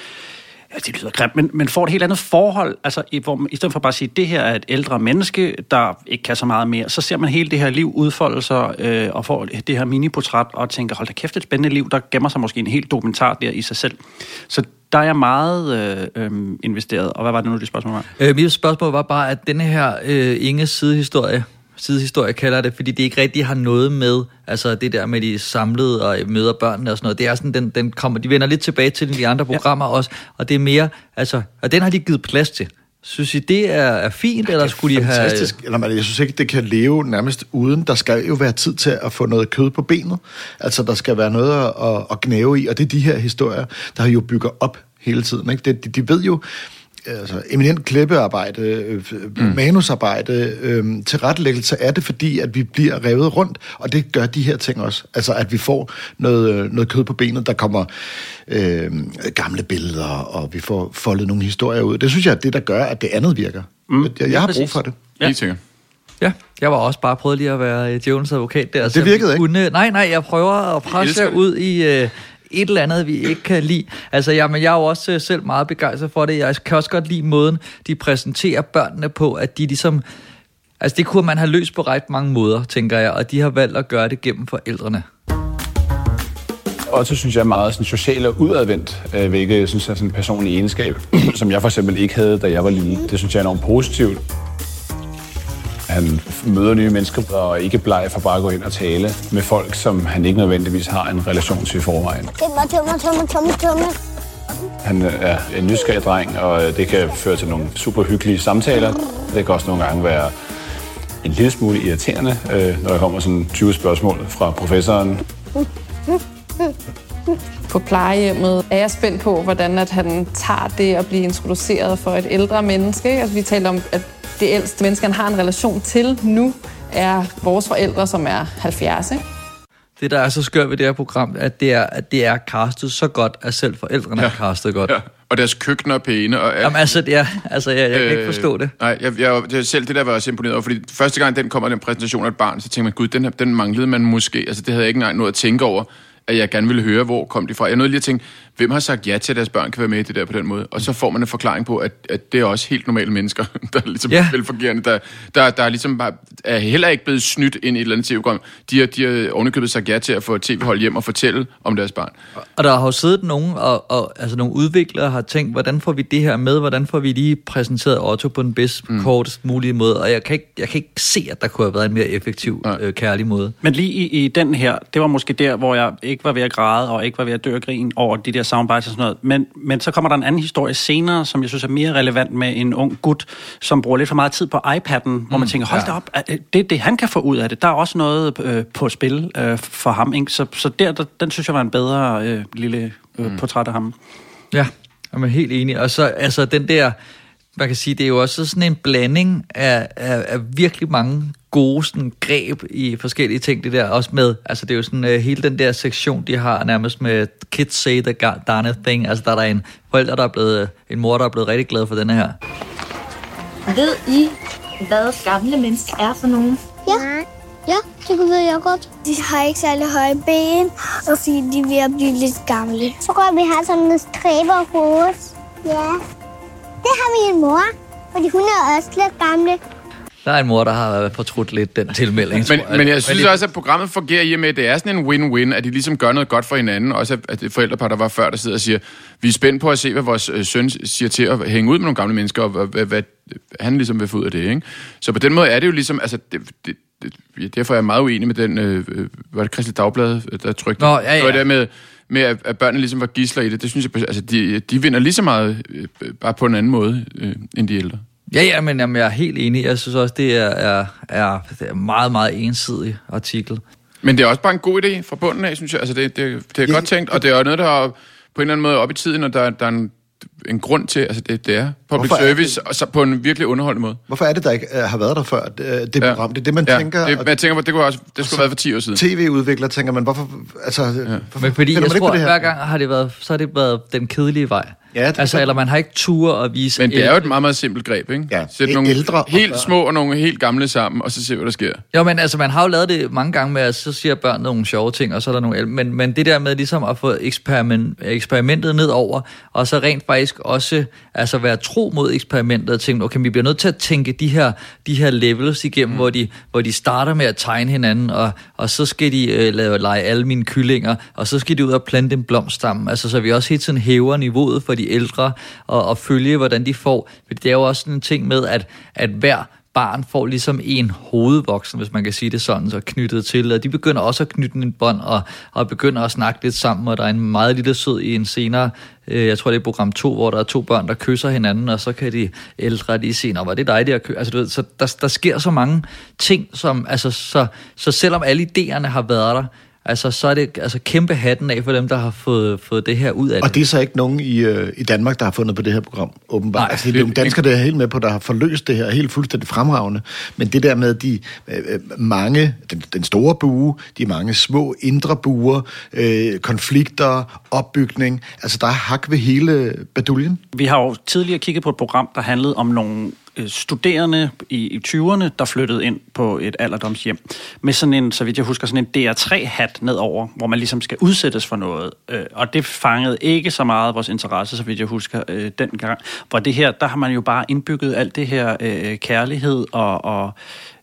Ja, det lyder grimt, men, men får et helt andet forhold. Altså, i, hvor man, i stedet for bare at sige, at det her er et ældre menneske, der ikke kan så meget mere, så ser man hele det her liv udfolde sig, øh, og får det her miniportræt, og tænker, hold da kæft, et spændende liv, der gemmer sig måske en helt dokumentar der i sig selv. Så der er jeg meget øh, øh, investeret. Og hvad var det nu, det spørgsmål var? Øh, mit spørgsmål var bare, at denne her øh, Inges sidehistorie, sidehistorie kalder det, fordi det ikke rigtig har noget med, altså det der med de samlede og møder børnene og sådan noget, det er sådan, den, den kommer, de vender lidt tilbage til de andre programmer ja. også, og det er mere, altså, og den har de givet plads til. Synes I, det er, er fint, ja, eller skulle de have... Fantastisk. Eller, man, jeg synes ikke, det kan leve nærmest uden. Der skal jo være tid til at få noget kød på benet. Altså, der skal være noget at, at, at knæve i, og det er de her historier, der jo bygger op hele tiden. Ikke? De, de, de ved jo, altså, eminent klippearbejde, øh, mm. manusarbejde, øh, tilrettelæggelse er det, fordi at vi bliver revet rundt, og det gør de her ting også. Altså, at vi får noget, noget kød på benet, der kommer øh, gamle billeder, og vi får foldet nogle historier ud. Det synes jeg er det, der gør, at det andet virker. Mm. Jeg, jeg har brug for det. Ja. Helt sikkert. Ja, jeg var også bare prøvet lige at være øh, djævelens advokat der. Det virkede ikke. Kunne, nej, nej, jeg prøver at presse jer ud i øh, et eller andet, vi ikke kan lide. Altså, ja, men jeg er jo også øh, selv meget begejstret for det. Jeg kan også godt lide måden, de præsenterer børnene på, at de ligesom... Altså, det kunne man have løst på ret mange måder, tænker jeg, og de har valgt at gøre det gennem forældrene. Og så synes jeg er meget sådan, social og udadvendt, øh, hvilket jeg synes er sådan en personlig egenskab, som jeg for eksempel ikke havde, da jeg var lille. Det synes jeg er enormt positivt. Han møder nye mennesker og er ikke bleg for bare at gå ind og tale med folk, som han ikke nødvendigvis har en relation til i forvejen. Tømmer, tømmer, tømmer, tømmer, tømmer. Han øh, er en nysgerrig dreng, og øh, det kan føre til nogle super hyggelige samtaler. Det kan også nogle gange være en lille smule irriterende, øh, når der kommer sådan 20 spørgsmål fra professoren. På plejehjemmet er jeg spændt på, hvordan at han tager det at blive introduceret for et ældre menneske. Altså, vi taler om, at det ældste menneske, han har en relation til nu, er vores forældre, som er 70. Ikke? Det, der er så skørt ved det her program, at det er, at det er castet så godt, at selv forældrene ja. er castet godt. Ja. Og deres køkkener er pæne. Og, Jamen altså, det er, altså jeg, jeg kan ikke forstå det. Nej, jeg, jeg, det, selv det der var jeg også imponeret over, fordi første gang den kommer, den præsentation af et barn, så tænkte man, gud, den, her, den manglede man måske. Altså det havde jeg ikke engang noget at tænke over, at jeg gerne ville høre, hvor kom de fra. Jeg nåede lige at tænke, hvem har sagt ja til, at deres børn kan være med i det der på den måde? Og så får man en forklaring på, at, at det er også helt normale mennesker, der er ligesom Ja. velfungerende, der, der, der er ligesom bare, er heller ikke blevet snydt ind i et eller andet tv-program. De har, de har ovenikøbet sagt ja til at få et tv-hold hjem og fortælle om deres barn. Og der har jo siddet nogen, og, og altså nogle udviklere har tænkt, hvordan får vi det her med? Hvordan får vi lige præsenteret Otto på den bedst mm. kortest mulige måde? Og jeg kan, ikke, jeg kan ikke se, at der kunne have været en mere effektiv, øh, kærlig måde. Men lige i, i den her, det var måske der, hvor jeg ikke var ved at græde, og ikke var ved at dø af grin over de der soundbites og sådan noget. Men, men så kommer der en anden historie senere, som jeg synes er mere relevant med en ung gut, som bruger lidt for meget tid på iPad'en, mm, hvor man tænker, hold ja. da op, er- det det, han kan få ud af det. Der er også noget øh, på spil øh, for ham. Ikke? Så, så der, der, den synes jeg var en bedre øh, lille øh, mm. portræt af ham. Ja, jeg er helt enig. Og så altså den der, man kan sige, det er jo også sådan en blanding af, af, af virkelig mange gode sådan, greb i forskellige ting, det der også med, altså det er jo sådan uh, hele den der sektion, de har nærmest med kids say the darnest thing, altså der er der en forælder, der er blevet, en mor, der er blevet rigtig glad for denne her. Ved I, hvad gamle mennesker er for nogen? Ja. Ja, det ved jeg godt. De har ikke særlig høje ben, og fordi de er ved at blive lidt gamle. Så går vi have sådan en stræber på os. Ja. Det har vi en mor, fordi hun er også lidt gamle. Der er en mor, der har fortrudt lidt den tilmelding. Men, men jeg synes også, at programmet fungerer i og med, at det er sådan en win-win, at de ligesom gør noget godt for hinanden. Også at- det forældrepar, der var før, der sidder og siger, vi er spændt på at se, hvad vores øh, søn siger til at hænge ud med nogle gamle mennesker, og hvad, hvad, han ligesom vil få ud af det. Ikke? Så på den måde er det jo ligesom, altså, det, det, det, derfor er jeg meget uenig med den, øh, øh, var det Kristelig Dagblad, øh, der trykte? Nå, ja, ja. Det var det med, med at, at børnene ligesom var gisler i det. Det synes jeg, altså, de, de vinder lige så meget, øh, bare på en anden måde, øh, end de ældre. Ja, ja, men jamen, jeg er helt enig. Jeg synes også, det er, er, er, det er meget, meget ensidig artikel. Men det er også bare en god idé fra bunden af, synes jeg. Altså, det, det, det er ja. godt tænkt, og det er jo noget, der er på en eller anden måde op i tiden, og der, der er en, en grund til, altså det, det er public Hvorfor er service, og så på en virkelig underholdende måde. Hvorfor er det, der ikke øh, har været der før, det, det program? Det er det, man ja, tænker... Det, jeg tænker på, det, kunne også, det skulle have været for 10 år siden. TV-udvikler tænker man, hvorfor... Altså, ja. hvorfor Men fordi jeg man tror, det hver gang har det været, så har det været den kedelige vej. Ja, det altså, eller man har ikke tur at vise... Men det er jo et meget, meget simpelt greb, ikke? Ja, Sæt nogle ældre helt små og nogle helt gamle sammen, og så se, hvad der sker. Jo, men altså, man har jo lavet det mange gange med, at så siger børn nogle sjove ting, og så er der nogle ældre. Men, men det der med ligesom at få eksperiment, eksperimentet ned over, og så rent faktisk også altså være tro mod eksperimentet, og tænke, okay, vi bliver nødt til at tænke de her, de her levels igennem, mm. hvor, de, hvor de starter med at tegne hinanden, og, og så skal de øh, lave, lege alle mine kyllinger, og så skal de ud og plante en blomstamme, altså så vi også hele tiden hæver niveauet for de ældre, og, og følge, hvordan de får. For det er jo også sådan en ting med, at, at hver barn får ligesom en hovedvoksen, hvis man kan sige det sådan, så knyttet til, og de begynder også at knytte en bånd, og, og begynder at snakke lidt sammen, og der er en meget lille sød i en senere, øh, jeg tror det er program 2, hvor der er to børn, der kysser hinanden, og så kan de ældre lige se, nå, var det dig der kø-? Altså, du ved, så der, der sker så mange ting, som, altså, så, så selvom alle idéerne har været der, altså, så er det altså, kæmpe hatten af for dem, der har fået, fået det her ud af Og det er så ikke nogen i, øh, i Danmark, der har fundet på det her program, åbenbart. Nej, altså, det er nogle danskere, der er helt med på, der har forløst det her, helt fuldstændig fremragende. Men det der med de øh, øh, mange, den, den store bue, de mange små indre buer, øh, konflikter, opbygning, altså der er hak ved hele baduljen. Vi har jo tidligere kigget på et program, der handlede om nogle Øh, studerende i, i 20'erne, der flyttede ind på et alderdomshjem. Med sådan en, så vidt jeg husker, sådan en DR3-hat nedover, hvor man ligesom skal udsættes for noget. Øh, og det fangede ikke så meget vores interesse, så vidt jeg husker, øh, dengang. Hvor det her, der har man jo bare indbygget alt det her øh, kærlighed og... og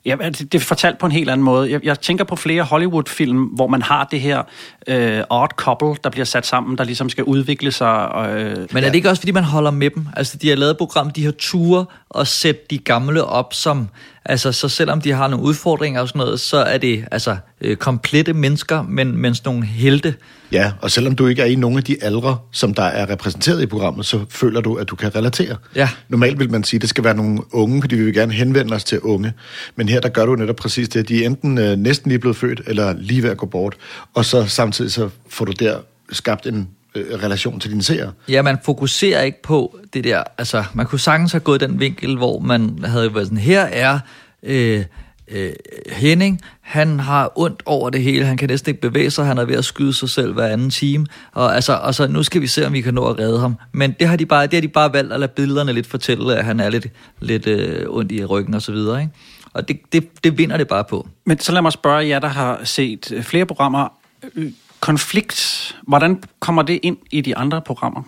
Ja, det, det er fortalt på en helt anden måde. Jeg, jeg tænker på flere Hollywood-film, hvor man har det her øh, odd couple, der bliver sat sammen, der ligesom skal udvikle sig. Og, øh, Men er det ikke også, fordi man holder med dem? Altså, de har lavet et program, de har ture og sætte de gamle op som... Altså, så selvom de har nogle udfordringer og sådan noget, så er det altså øh, komplette mennesker, men, men sådan nogle helte. Ja, og selvom du ikke er i nogen af de aldre, som der er repræsenteret i programmet, så føler du, at du kan relatere. Ja. Normalt vil man sige, at det skal være nogle unge, fordi vi vil gerne henvende os til unge. Men her der gør du netop præcis det. De er enten øh, næsten lige blevet født, eller lige ved at gå bort. Og så samtidig så får du der skabt en øh, relation til dine seere. Ja, man fokuserer ikke på det der... Altså, man kunne sagtens have gået den vinkel, hvor man havde været sådan, her er... Øh, øh, Henning, han har ondt over det hele, han kan næsten ikke bevæge sig, han er ved at skyde sig selv hver anden time, og, altså, og så nu skal vi se, om vi kan nå at redde ham. Men det har de bare, det har de bare valgt at lade billederne lidt fortælle, at han er lidt, lidt øh, ondt i ryggen og så videre, ikke? Og det, det, det vinder det bare på. Men så lad mig spørge jer, der har set øh, flere programmer. Øh, konflikt, hvordan kommer det ind i de andre programmer?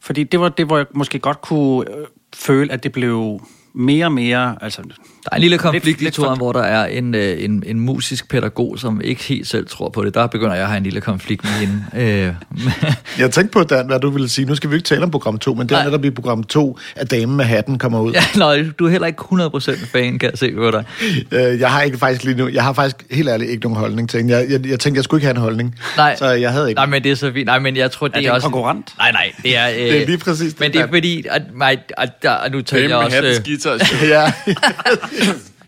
Fordi det var det, hvor jeg måske godt kunne øh, føle, at det blev mere og mere... Altså, Der er en lille konflikt i toren, hvor der er en, øh, en, en musisk pædagog, som ikke helt selv tror på det. Der begynder jeg at have en lille konflikt med hende. Øh, Jeg tænkte på, Dan, hvad du ville sige. Nu skal vi ikke tale om program 2, men det er netop i program 2, at damen med hatten kommer ud. ja, nej, du er heller ikke 100% fan, kan jeg se på dig. Øh, jeg har ikke faktisk lige nu, jeg har faktisk helt ærligt ikke nogen holdning til hende. Jeg, jeg, jeg tænkte, jeg skulle ikke have en holdning. Nej. Så jeg havde ikke. Nej, men det er så fint. Nej, men jeg tror, det Er er, det en også... konkurrent? Nej, nej, det er... Øh, Det er lige præcis det, Men det er fordi, at, mig, at, der, at nu taler jeg også... øh, guitar. ja.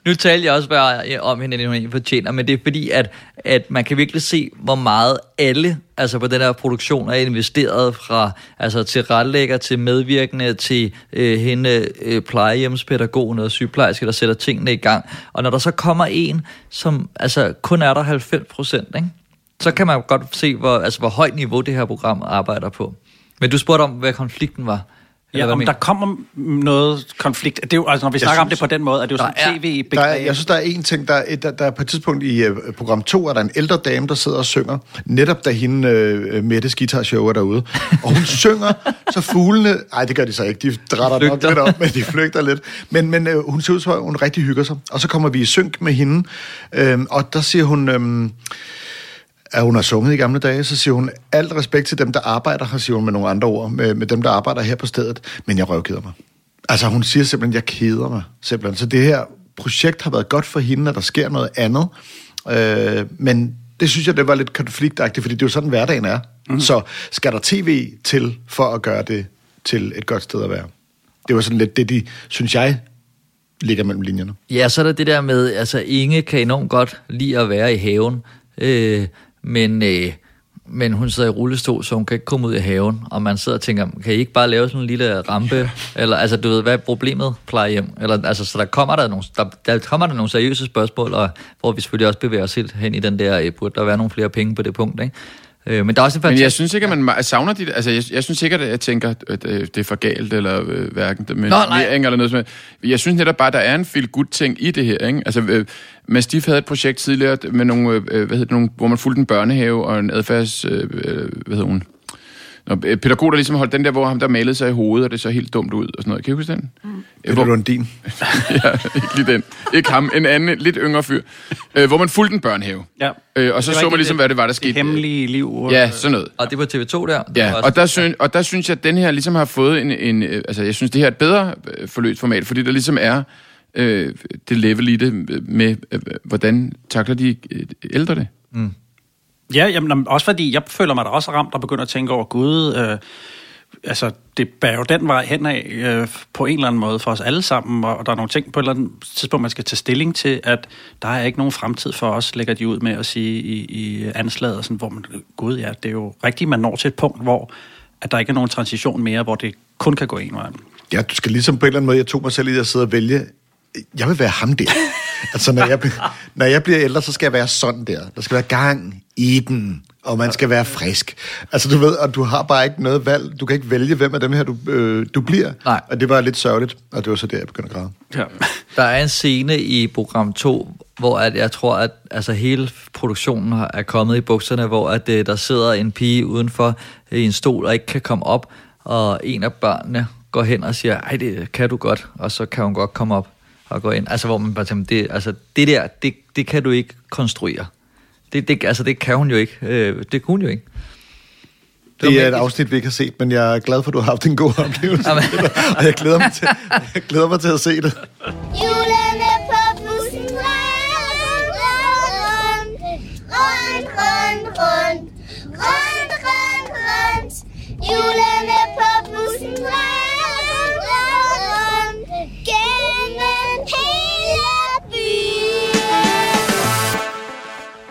nu taler jeg også bare om hende, end hun fortjener, men det er fordi, at, at man kan virkelig se, hvor meget alle altså på den her produktion er investeret fra altså til retlægger, til medvirkende, til øh, hende øh, plejehjemspædagogen og sygeplejerske, der sætter tingene i gang. Og når der så kommer en, som altså kun er der 90 procent, ikke? så kan man godt se, hvor, altså, hvor højt niveau det her program arbejder på. Men du spurgte om, hvad konflikten var. Ja, om der kommer noget konflikt. Det er jo, altså, når vi Jeg snakker om synes, det på den måde, er det jo sådan tv Der er, jeg synes, der er en ting, der, er, der, der er på et tidspunkt i uh, program 2, er der en ældre dame, der sidder og synger, netop da hende uh, Mettes guitarshow er derude. Og hun synger, så fuglene... Nej, det gør de så ikke. De drætter nok lidt op, men de flygter lidt. Men, men uh, hun ser ud som om, hun rigtig hygger sig. Og så kommer vi i synk med hende, øhm, og der siger hun... Øhm, at hun har sunget i gamle dage, så siger hun, alt respekt til dem, der arbejder her, siger hun med nogle andre ord, med, med dem, der arbejder her på stedet, men jeg røvkeder mig. Altså hun siger simpelthen, jeg keder mig simpelthen. Så det her projekt har været godt for hende, at der sker noget andet. Øh, men det synes jeg, det var lidt konfliktagtigt, fordi det er jo sådan, hverdagen er. Mm. Så skal der tv til for at gøre det til et godt sted at være? Det var sådan lidt det, de, synes jeg, ligger mellem linjerne. Ja, så er der det der med, altså Inge kan enormt godt lide at være i haven, øh, men, øh, men hun sidder i rullestol, så hun kan ikke komme ud i haven, og man sidder og tænker, kan I ikke bare lave sådan en lille rampe, eller altså du ved, hvad er problemet, plejehjem? Eller, altså, så der kommer der, nogle, der, der kommer der nogle seriøse spørgsmål, og hvor vi selvfølgelig også bevæger os helt hen i den der, øh, burde der være nogle flere penge på det punkt, ikke? Øh, men der er også en Men jeg fantastisk... synes ikke, at man savner dit... Altså, jeg, jeg synes sikkert, at jeg tænker, at øh, det er for galt, eller øh, hverken det med Nå, nej. eller noget som. Jeg synes netop bare, at der er en feel good ting i det her, ikke? Altså, øh, Mastiff havde et projekt tidligere, med nogle, øh, hvad hedder det, nogle, hvor man fulgte en børnehave og en adfærds... Øh, øh, hvad hedder hun? Nå, øh, pædagog, der ligesom holdt den der, hvor ham der malede sig i hovedet, og det så helt dumt ud og sådan noget. Kan I huske den? Mm. Peter Lundin. ja, ikke lige den. Ikke ham. En anden, lidt yngre fyr. Øh, hvor man fulgte en børnehave. Ja. Øh, og så Det så man ligesom, det- hvad det var, der det skete. hemmelige liv. Ja, sådan noget. Og det var TV2 der? Det Ja, også- og der, synes, og der synes jeg, at den her ligesom har fået en... en øh, altså, jeg synes, det her er et bedre øh, forløst format, fordi der ligesom er øh, det level i det med, øh, hvordan takler de øh, ældre det. Mm. Ja, jamen, også fordi jeg føler mig da også ramt og begynder at tænke over, gud, øh, altså det bærer jo den vej henad øh, på en eller anden måde for os alle sammen, og, og der er nogle ting på et eller andet tidspunkt, man skal tage stilling til, at der er ikke nogen fremtid for os, lægger de ud med at sige i, i anslaget, sådan, hvor man, gud ja, det er jo rigtigt, man når til et punkt, hvor at der ikke er nogen transition mere, hvor det kun kan gå en vej. Ja, du skal ligesom på en eller anden måde, jeg tog mig selv i at sidde og vælge, jeg vil være ham der altså, når jeg, når jeg bliver ældre, så skal jeg være sådan der. Der skal være gang i den, og man skal være frisk. Altså, du ved, og du har bare ikke noget valg. Du kan ikke vælge, hvem af dem her, du, øh, du bliver. Nej. Og det var lidt sørgeligt, og det var så der, jeg begyndte at græde. Ja. Der er en scene i program 2, hvor at jeg tror, at altså, hele produktionen har- er kommet i bukserne, hvor at, øh, der sidder en pige udenfor i en stol og ikke kan komme op, og en af børnene går hen og siger, ej, det kan du godt, og så kan hun godt komme op og gå ind. Altså, hvor man bare tænker, det, altså, det der, det, det kan du ikke konstruere. Det, det, altså, det kan hun jo ikke. Øh, det kunne hun jo ikke. Det er et afsnit, vi ikke har set, men jeg er glad for, at du har haft en god oplevelse. og jeg glæder mig til, jeg glæder mig til at se det. Hjulene på bussen rundt, rundt, rundt, rundt, rundt, rundt, rundt, rundt. Hjulene på bussen rundt,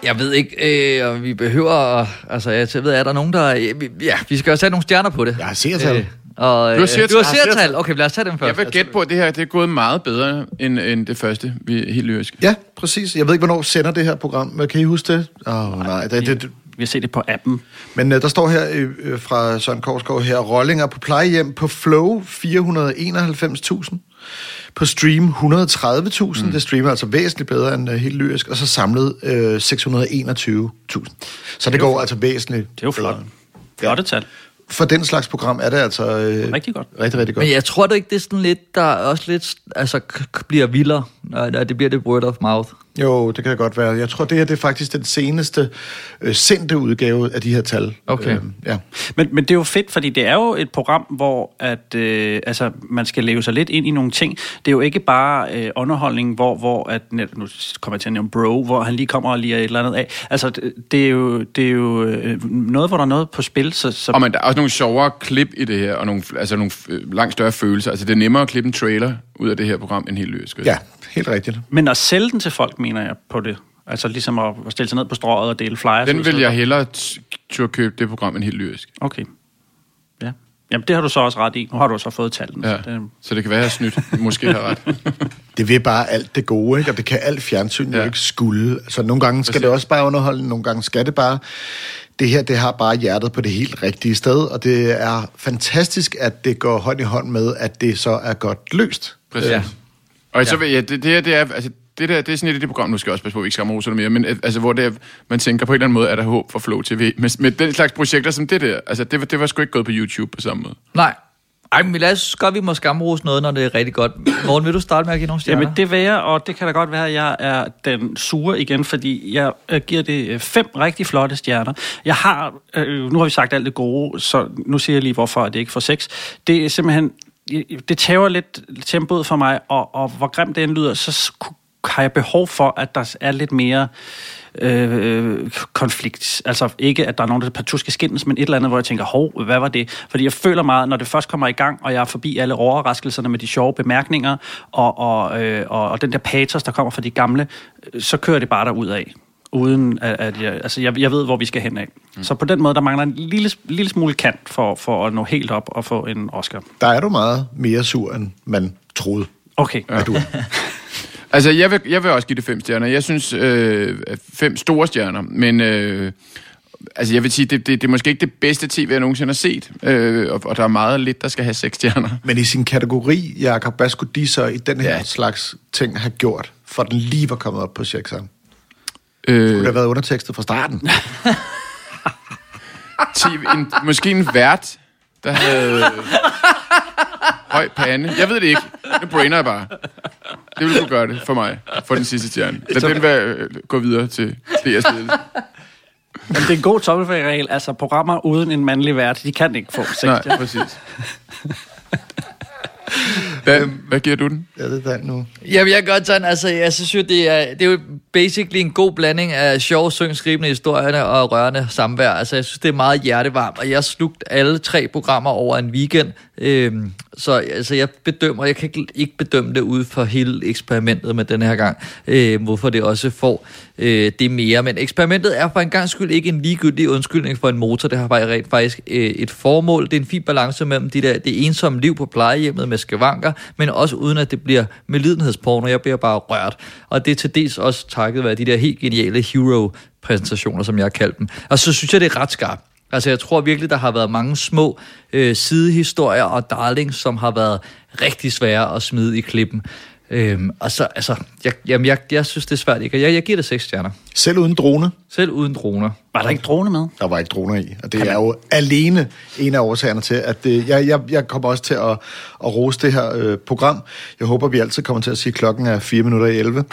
Jeg ved ikke, øh, om vi behøver... Altså, jeg ved, er der nogen, der... øh, vi- Ja, vi skal jo sætte nogle stjerner på det. Jeg har seertal. og, øh, Du har seertal. Du har Jeg har seertal. Okay, lad os tage dem først. Jeg vil gætte på, at det her det er gået meget bedre end, end det første. Vi er helt lyriske. Ja, præcis. Jeg ved ikke, hvornår sender det her program. Kan I huske det? Åh, oh, nej. Det, det, vi har set det på appen. Men øh, der står her øh, øh, fra Søren Korsgaard her, rollinger på plejehjem på Flow 491.000, på Stream 130.000, mm. det streamer altså væsentligt bedre end øh, helt lyrisk, og så samlet øh, 621.000. Så det, går altså væsentligt Det er jo flot. Flotte tal. For den slags program er det altså øh, rigtig godt. Rigtig, rigtig godt. Men jeg tror da ikke, det er sådan lidt, der også lidt, altså bliver vildere, når når det bliver det word of mouth. Jo, det kan det godt være. Jeg tror, det her det er faktisk den seneste øh, sendte udgave af de her tal. Okay. Øh, ja. Men, men det er jo fedt, fordi det er jo et program, hvor at, øh, altså, man skal leve sig lidt ind i nogle ting. Det er jo ikke bare øh, underholdning, hvor, hvor at, nu kommer jeg til at nævne Bro, hvor han lige kommer og lige et eller andet af. Altså, det, det er jo, det er jo øh, noget, hvor der er noget på spil. Så, så Og men der er også nogle sjovere klip i det her, og nogle, altså nogle øh, langt større følelser. Altså det er nemmere at klippe en trailer ud af det her program end helt lyrisk. Ja, helt rigtigt. Men at sælge den til folk, mener jeg, på det. Altså ligesom at at stille sig ned på strået og dele flyers. Den vil jeg hellere turde købe det program end helt lyrisk. Okay. Ja. Jamen, det har du så også ret i. Nu har du så fået tallene. Ja. Så det, Så det kan være, at jeg snydt. Måske har ret. Det vil bare alt det gode, ikke? og det kan alt fjernsyn jo Ja. ikke skulle. Altså, nogle gange skal det også bare underholde, nogle gange skal det bare. Det her, det har bare hjertet på det helt rigtige sted, og det er fantastisk, at det går hånd i hånd med, at det så er godt løst. Præcis. Ja. Og så vil jeg, det, det her, det er, altså, det der, det er sådan et af de program, nu skal jeg også passe på, at vi ikke skal rose det mere, men øh, altså, hvor det er, man tænker på en eller anden måde, er der håb for Flow TV. Med, med den slags projekter som det der, altså, det, var- det var sgu ikke gået på YouTube på samme måde. Nej. Ej, men lad os godt, vi må skamrose noget, når det er rigtig godt. Morgen, vil du starte med at give nogle stjerner? Jamen, det vil jeg, og det kan da godt være, at jeg er den sure igen, fordi jeg øh, giver det øh, fem rigtig flotte stjerner. Jeg har, øh, øh, nu har vi sagt alt det gode, så nu siger jeg lige, hvorfor det ikke får seks. Det er simpelthen, det tæver lidt tempoet for mig, og, og hvor grimt det end lyder, så har jeg behov for, at der er lidt mere øh, konflikt. Altså ikke, at der er nogen, der partout skal skændes, men et eller andet, hvor jeg tænker, hov, hvad var det? Fordi jeg føler meget, når det først kommer i gang, og jeg er forbi alle overraskelserne med de sjove bemærkninger, og, og, øh, og, og den der patos, der kommer fra de gamle, øh, så kører det bare derud af uden at, at jeg, altså jeg, jeg ved, hvor vi skal hen af. Mm. Så på den måde, der mangler en lille, lille smule kant for, for at nå helt op og få en Oscar. Der er du meget mere sur, end man troede. Okay. Ja. Du. Altså, jeg vil, jeg vil også give det fem stjerner. Jeg synes, øh, fem store stjerner, men... Øh, Altså, jeg vil sige, det, det, det er måske ikke det bedste tv, jeg nogensinde har set, øh, og, og der er meget lidt, der skal have seks stjerner. Men i sin kategori, Jacob, hvad skulle de så i den her ja. slags ting have gjort, for den lige var kommet op på sekseren? Øh, Skulle det have været undertekstet fra starten? TV, en, måske en vært, der havde høj pande. Jeg ved det ikke. Det brainer jeg bare. Det ville kunne gøre det for mig, for den sidste stjerne. Lad den være, øh, gå videre til DR's ledelse. Men det er en god tommelfingerregel. Altså, programmer uden en mandlig vært, de kan ikke få seks Nej, præcis. Hvad, hvad giver du den? Ja, det er den nu. Jamen, jeg godt sådan, altså, jeg synes jo, det er, det er jo basically en god blanding af sjov, syngskribende historier og rørende samvær. Altså, jeg synes, det er meget hjertevarmt, og jeg har slugt alle tre programmer over en weekend. Øhm, så altså, jeg bedømmer, jeg kan ikke- ikke bedømme det ud for hele eksperimentet med den her gang, øh, hvorfor det også får øh, det mere. Men eksperimentet er for en gang skyld ikke en ligegyldig undskyldning for en motor. Det har bare rent faktisk øh, et formål. Det er en fin balance mellem de der, det ensomme liv på plejehjemmet med skavanker, men også uden at det bliver med lidenhedsporno. Jeg bliver bare rørt. Og det er til dels også takket være de der helt geniale hero-præsentationer, som jeg har kaldt dem. Og så synes jeg, det er ret skarpt. Altså, jeg tror virkelig, der har været mange små øh, sidehistorier og darlings, som har været rigtig svære at smide i klippen. Øhm, og så, altså, jeg, jamen, jeg, jeg synes, det er svært ikke. Jeg, jeg giver det seks stjerner. Selv uden drone? Selv uden droner. Var der ikke drone med? Der var ikke droner i, og det er jo alene en af årsagerne til, at det, jeg, jeg, jeg kommer også til at, at rose det her øh, program. Jeg håber, vi altid kommer til at sige, at klokken er 4 minutter i 11.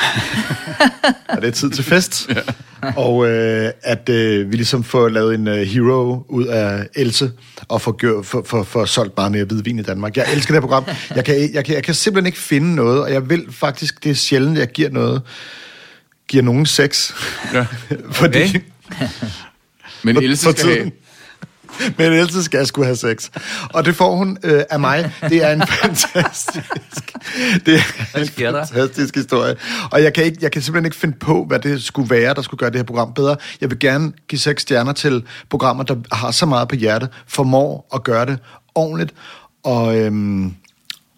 og det er tid til fest. Ja. Og øh, at øh, vi ligesom får lavet en øh, hero ud af Else, og får, gjør, for, for, for solgt bare mere hvidvin i Danmark. Jeg elsker det her program. Jeg kan, jeg, kan, jeg kan simpelthen ikke finde noget, og jeg vil faktisk, det er sjældent, jeg giver noget, giver nogen sex. Ja. Fordi, Okay. Men For- Else skal have... Men Else skal skulle have sex. Og det får hun øh, af mig. Det er en fantastisk, det er en fantastisk historie. Og jeg kan, ikke, jeg kan simpelthen ikke finde på, hvad det skulle være, der skulle gøre det her program bedre. Jeg vil gerne give seks stjerner til programmer, der har så meget på hjerte, formår at gøre det ordentligt. Og øhm,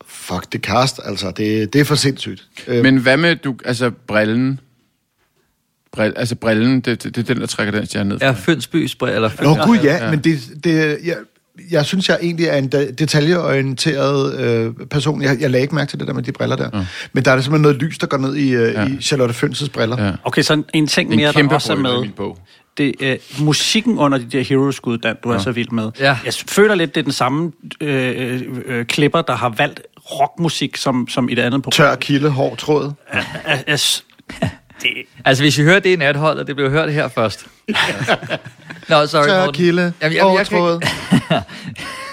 fuck, det cast, altså, det, det er for sindssygt. Men hvad med du, altså brillen? Brill, altså brillen, det, det, det er den, der trækker den stjerne ned. Ja, Fønsbys brille, eller Nå Føns- gud ja, men det, det jeg, jeg synes, jeg egentlig er en de- detaljeorienteret øh, person. Jeg, jeg lagde ikke mærke til det der med de briller der. Ja. Men der er der simpelthen noget lys, der går ned i, øh, ja. i Charlotte Fønses briller. Ja. Okay, så en, ting En mere, der kæmpe også er med. min bog. Det er musikken under de der hero-skud, Dan, du ja. er Ja. så vild med. Ja. Jeg føler lidt, det er den samme øh, øh, øh, klipper, der har valgt rockmusik som, som i det andet program. Tør kilde, hård tråd. Ja, ja, ja, det, Altså, hvis I hører det i natholdet, det blev hørt her først. Nå, sorry, Tør Morten. kilde, Jamen, hård jeg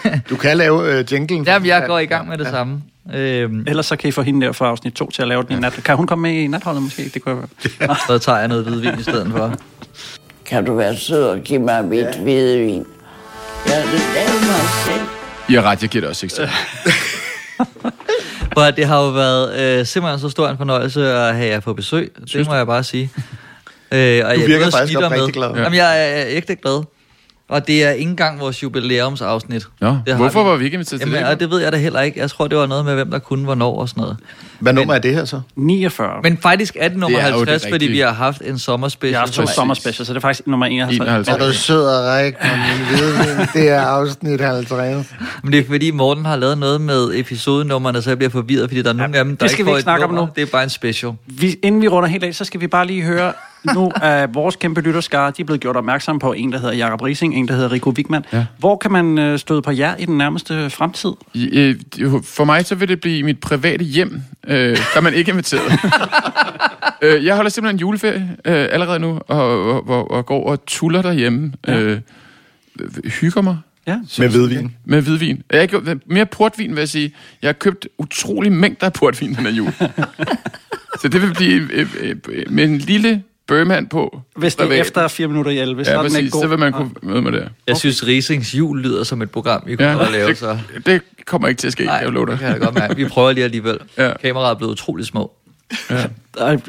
kan. Du kan lave øh, jinglen. Jamen, jeg går i gang med det samme. Øhm, Ellers så kan I få hende der fra afsnit 2 til at lave den i nat. Kan hun komme med i natholdet måske? Det kunne jeg så tager jeg noget hvidvin i stedet for. Kan du være sød og give mig mit hvidevin? Jeg vil lave mig selv. I har ret, jeg giver det også 6 At det har jo været øh, simpelthen så stor en fornøjelse at have jer på besøg. Det må jeg bare sige. Øh, og jeg virker både faktisk oprigtigt glad. Jamen, jeg er, ægte glad. Og det er ikke engang vores jubilæumsafsnit. Har hvorfor var vi ikke inviteret til Jamen, det? Og det ved jeg da heller ikke. Jeg tror, det var noget med, hvem der kunne, hvornår og sådan noget. Hvad nummer er det her så? 49. Men faktisk er det nummer Det er jo 50, det fordi vi har haft en sommerspecial. Jeg har haft to som er- sommerspecial, så det er faktisk nummer 51. Er du sød og ræk? Det er afsnit 50. Men det er fordi Morten har lavet noget med episodenummerne, så jeg bliver forvirret, fordi der er nogle af dem, der det skal ikke vi får ikke snakke om nummer. nu. Det er bare en special. Vi, inden vi runder helt af, så skal vi bare lige høre, nu er vores kæmpe lytterskare, de er blevet gjort opmærksom på en, der hedder Jakob Rising, en, der hedder Rico Wigman. Ja. Hvor kan man øh, støde på jer i den nærmeste fremtid? Øh, For mig så vil det blive mit private hjem. Øh, der er man ikke inviteret. øh, jeg holder simpelthen juleferie øh, allerede nu, og, og, og, og går og tuller derhjemme. Ja. Øh, hygger mig. Ja. Med hvidvin. Med hvidvin. Jeg har gjort mere portvin, vil jeg sige. Jeg har købt utrolig mængder af portvin den her jul. så det vil blive øh, øh, øh, med en lille bøgemand på. Hvis det er efter 4 minutter i 11, så Ja, er den ikke præcis. god. Så vil man kunne møde mig der. Jeg synes, Risings jul lyder som et program, vi kunne Ja, lave. det- Så. Det kommer ikke til at ske, Nej, jeg vil love dig. det kan jeg godt mærke. Vi prøver lige alligevel. Ja. Kameraet er blevet utrolig små. Ja.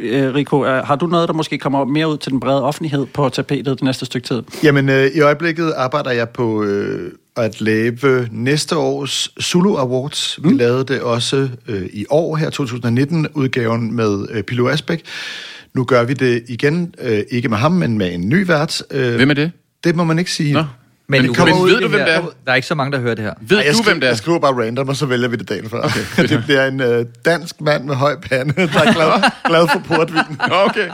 Øh, Rico, har du noget, der måske kommer mere ud til den brede offentlighed på tapetet det næste stykke tid? Jamen, øh, i øjeblikket arbejder jeg på øh, at lave næste års Zulu Awards. Mm. Vi lavede det også øh, i år, her 2019-udgaven med øh, Pilo Asbæk. Nu gør vi det igen, øh, ikke med ham, men med en ny vært. Øh, Hvem er det? Det må man ikke sige. Nå. Men, kommer men ud ved du, hvem det er? Der er ikke så mange, der hører det her. Ved Ej, jeg du, skriver, hvem det er? Jeg skriver bare random, og så vælger vi det dagen før. Okay. det bliver en øh, dansk mand med høj pande, der er glad, glad for portvin. Okay.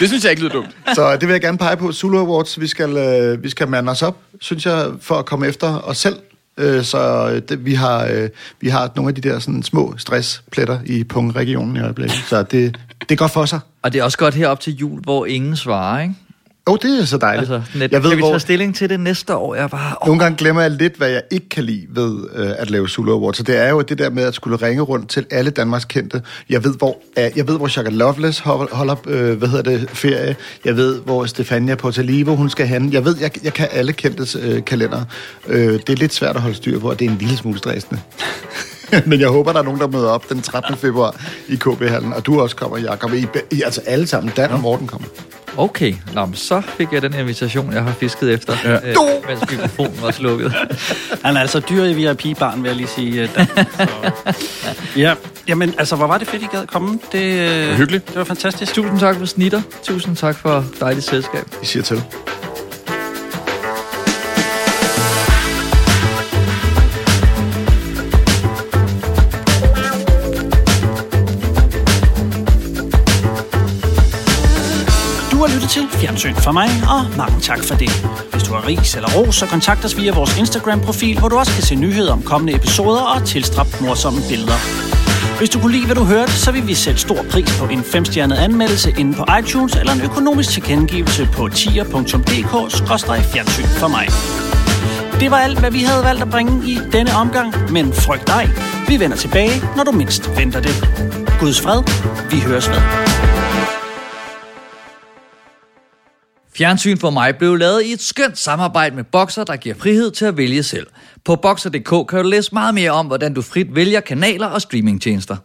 Det synes jeg ikke lyder dumt. Så det vil jeg gerne pege på. Zulu Awards, vi skal, øh, vi skal mande os op, synes jeg, for at komme efter os selv. Øh, så øh, det, vi, har, øh, vi har nogle af de der sådan, små stresspletter i punktregionen i øjeblikket. Så det, det er godt for sig. Og det er også godt herop til jul, hvor ingen svarer, ikke? Åh, oh, det er så dejligt. Altså, net, jeg ved, kan vi hvor, tage stilling til det næste år? Jeg bare, oh, nogle gange glemmer jeg lidt, hvad jeg ikke kan lide ved øh, at lave Zulu Awards. Så det er jo det der med at skulle ringe rundt til alle Danmarks kendte. Jeg ved, hvor, øh, jeg ved, hvor Shaka Loveless holder, holder øh, hvad hedder det, ferie. Jeg ved, hvor Stefania Portalivo, hun skal hen. Jeg ved, jeg, jeg kan alle kendtes øh, kalender. Øh, det er lidt svært at holde styr på, og det er en lille smule stressende. Men jeg håber, der er nogen, der møder op den 13. februar i KB-hallen, og du også kommer, Jacob. I, I, altså alle sammen, Dan og Morten kommer. okay. Nå, men så fik jeg den invitation, jeg har fisket efter, ja. øh, mens mikrofonen var slukket. Han er altså dyr i VIP-barn, vil jeg lige sige. øh, Dan. Så, ja, jamen altså, hvor var det fedt, I gad komme. Det, øh, hyggeligt. Det var fantastisk. Tusind tak for snitter. Tusind tak for dejligt selskab. I siger til. Fjernsyn for mig, og mange tak for det. Hvis du har ris eller ros, så kontakt os via vores Instagram-profil, hvor du også kan se nyheder om kommende episoder og tilstrap morsomme billeder. Hvis du kunne lide, hvad du hørte, så vil vi sætte stor pris på en femstjernet anmeldelse inde på iTunes eller en økonomisk tilkendegivelse på tier.dk-fjernsyn for mig. Det var alt, hvad vi havde valgt at bringe i denne omgang, men frygt dig. Vi vender tilbage, når du mindst venter det. Guds fred. Vi høres ved. Fjernsyn for mig blev lavet i et skønt samarbejde med Boxer, der giver frihed til at vælge selv. På Boxer.dk kan du læse meget mere om, hvordan du frit vælger kanaler og streamingtjenester.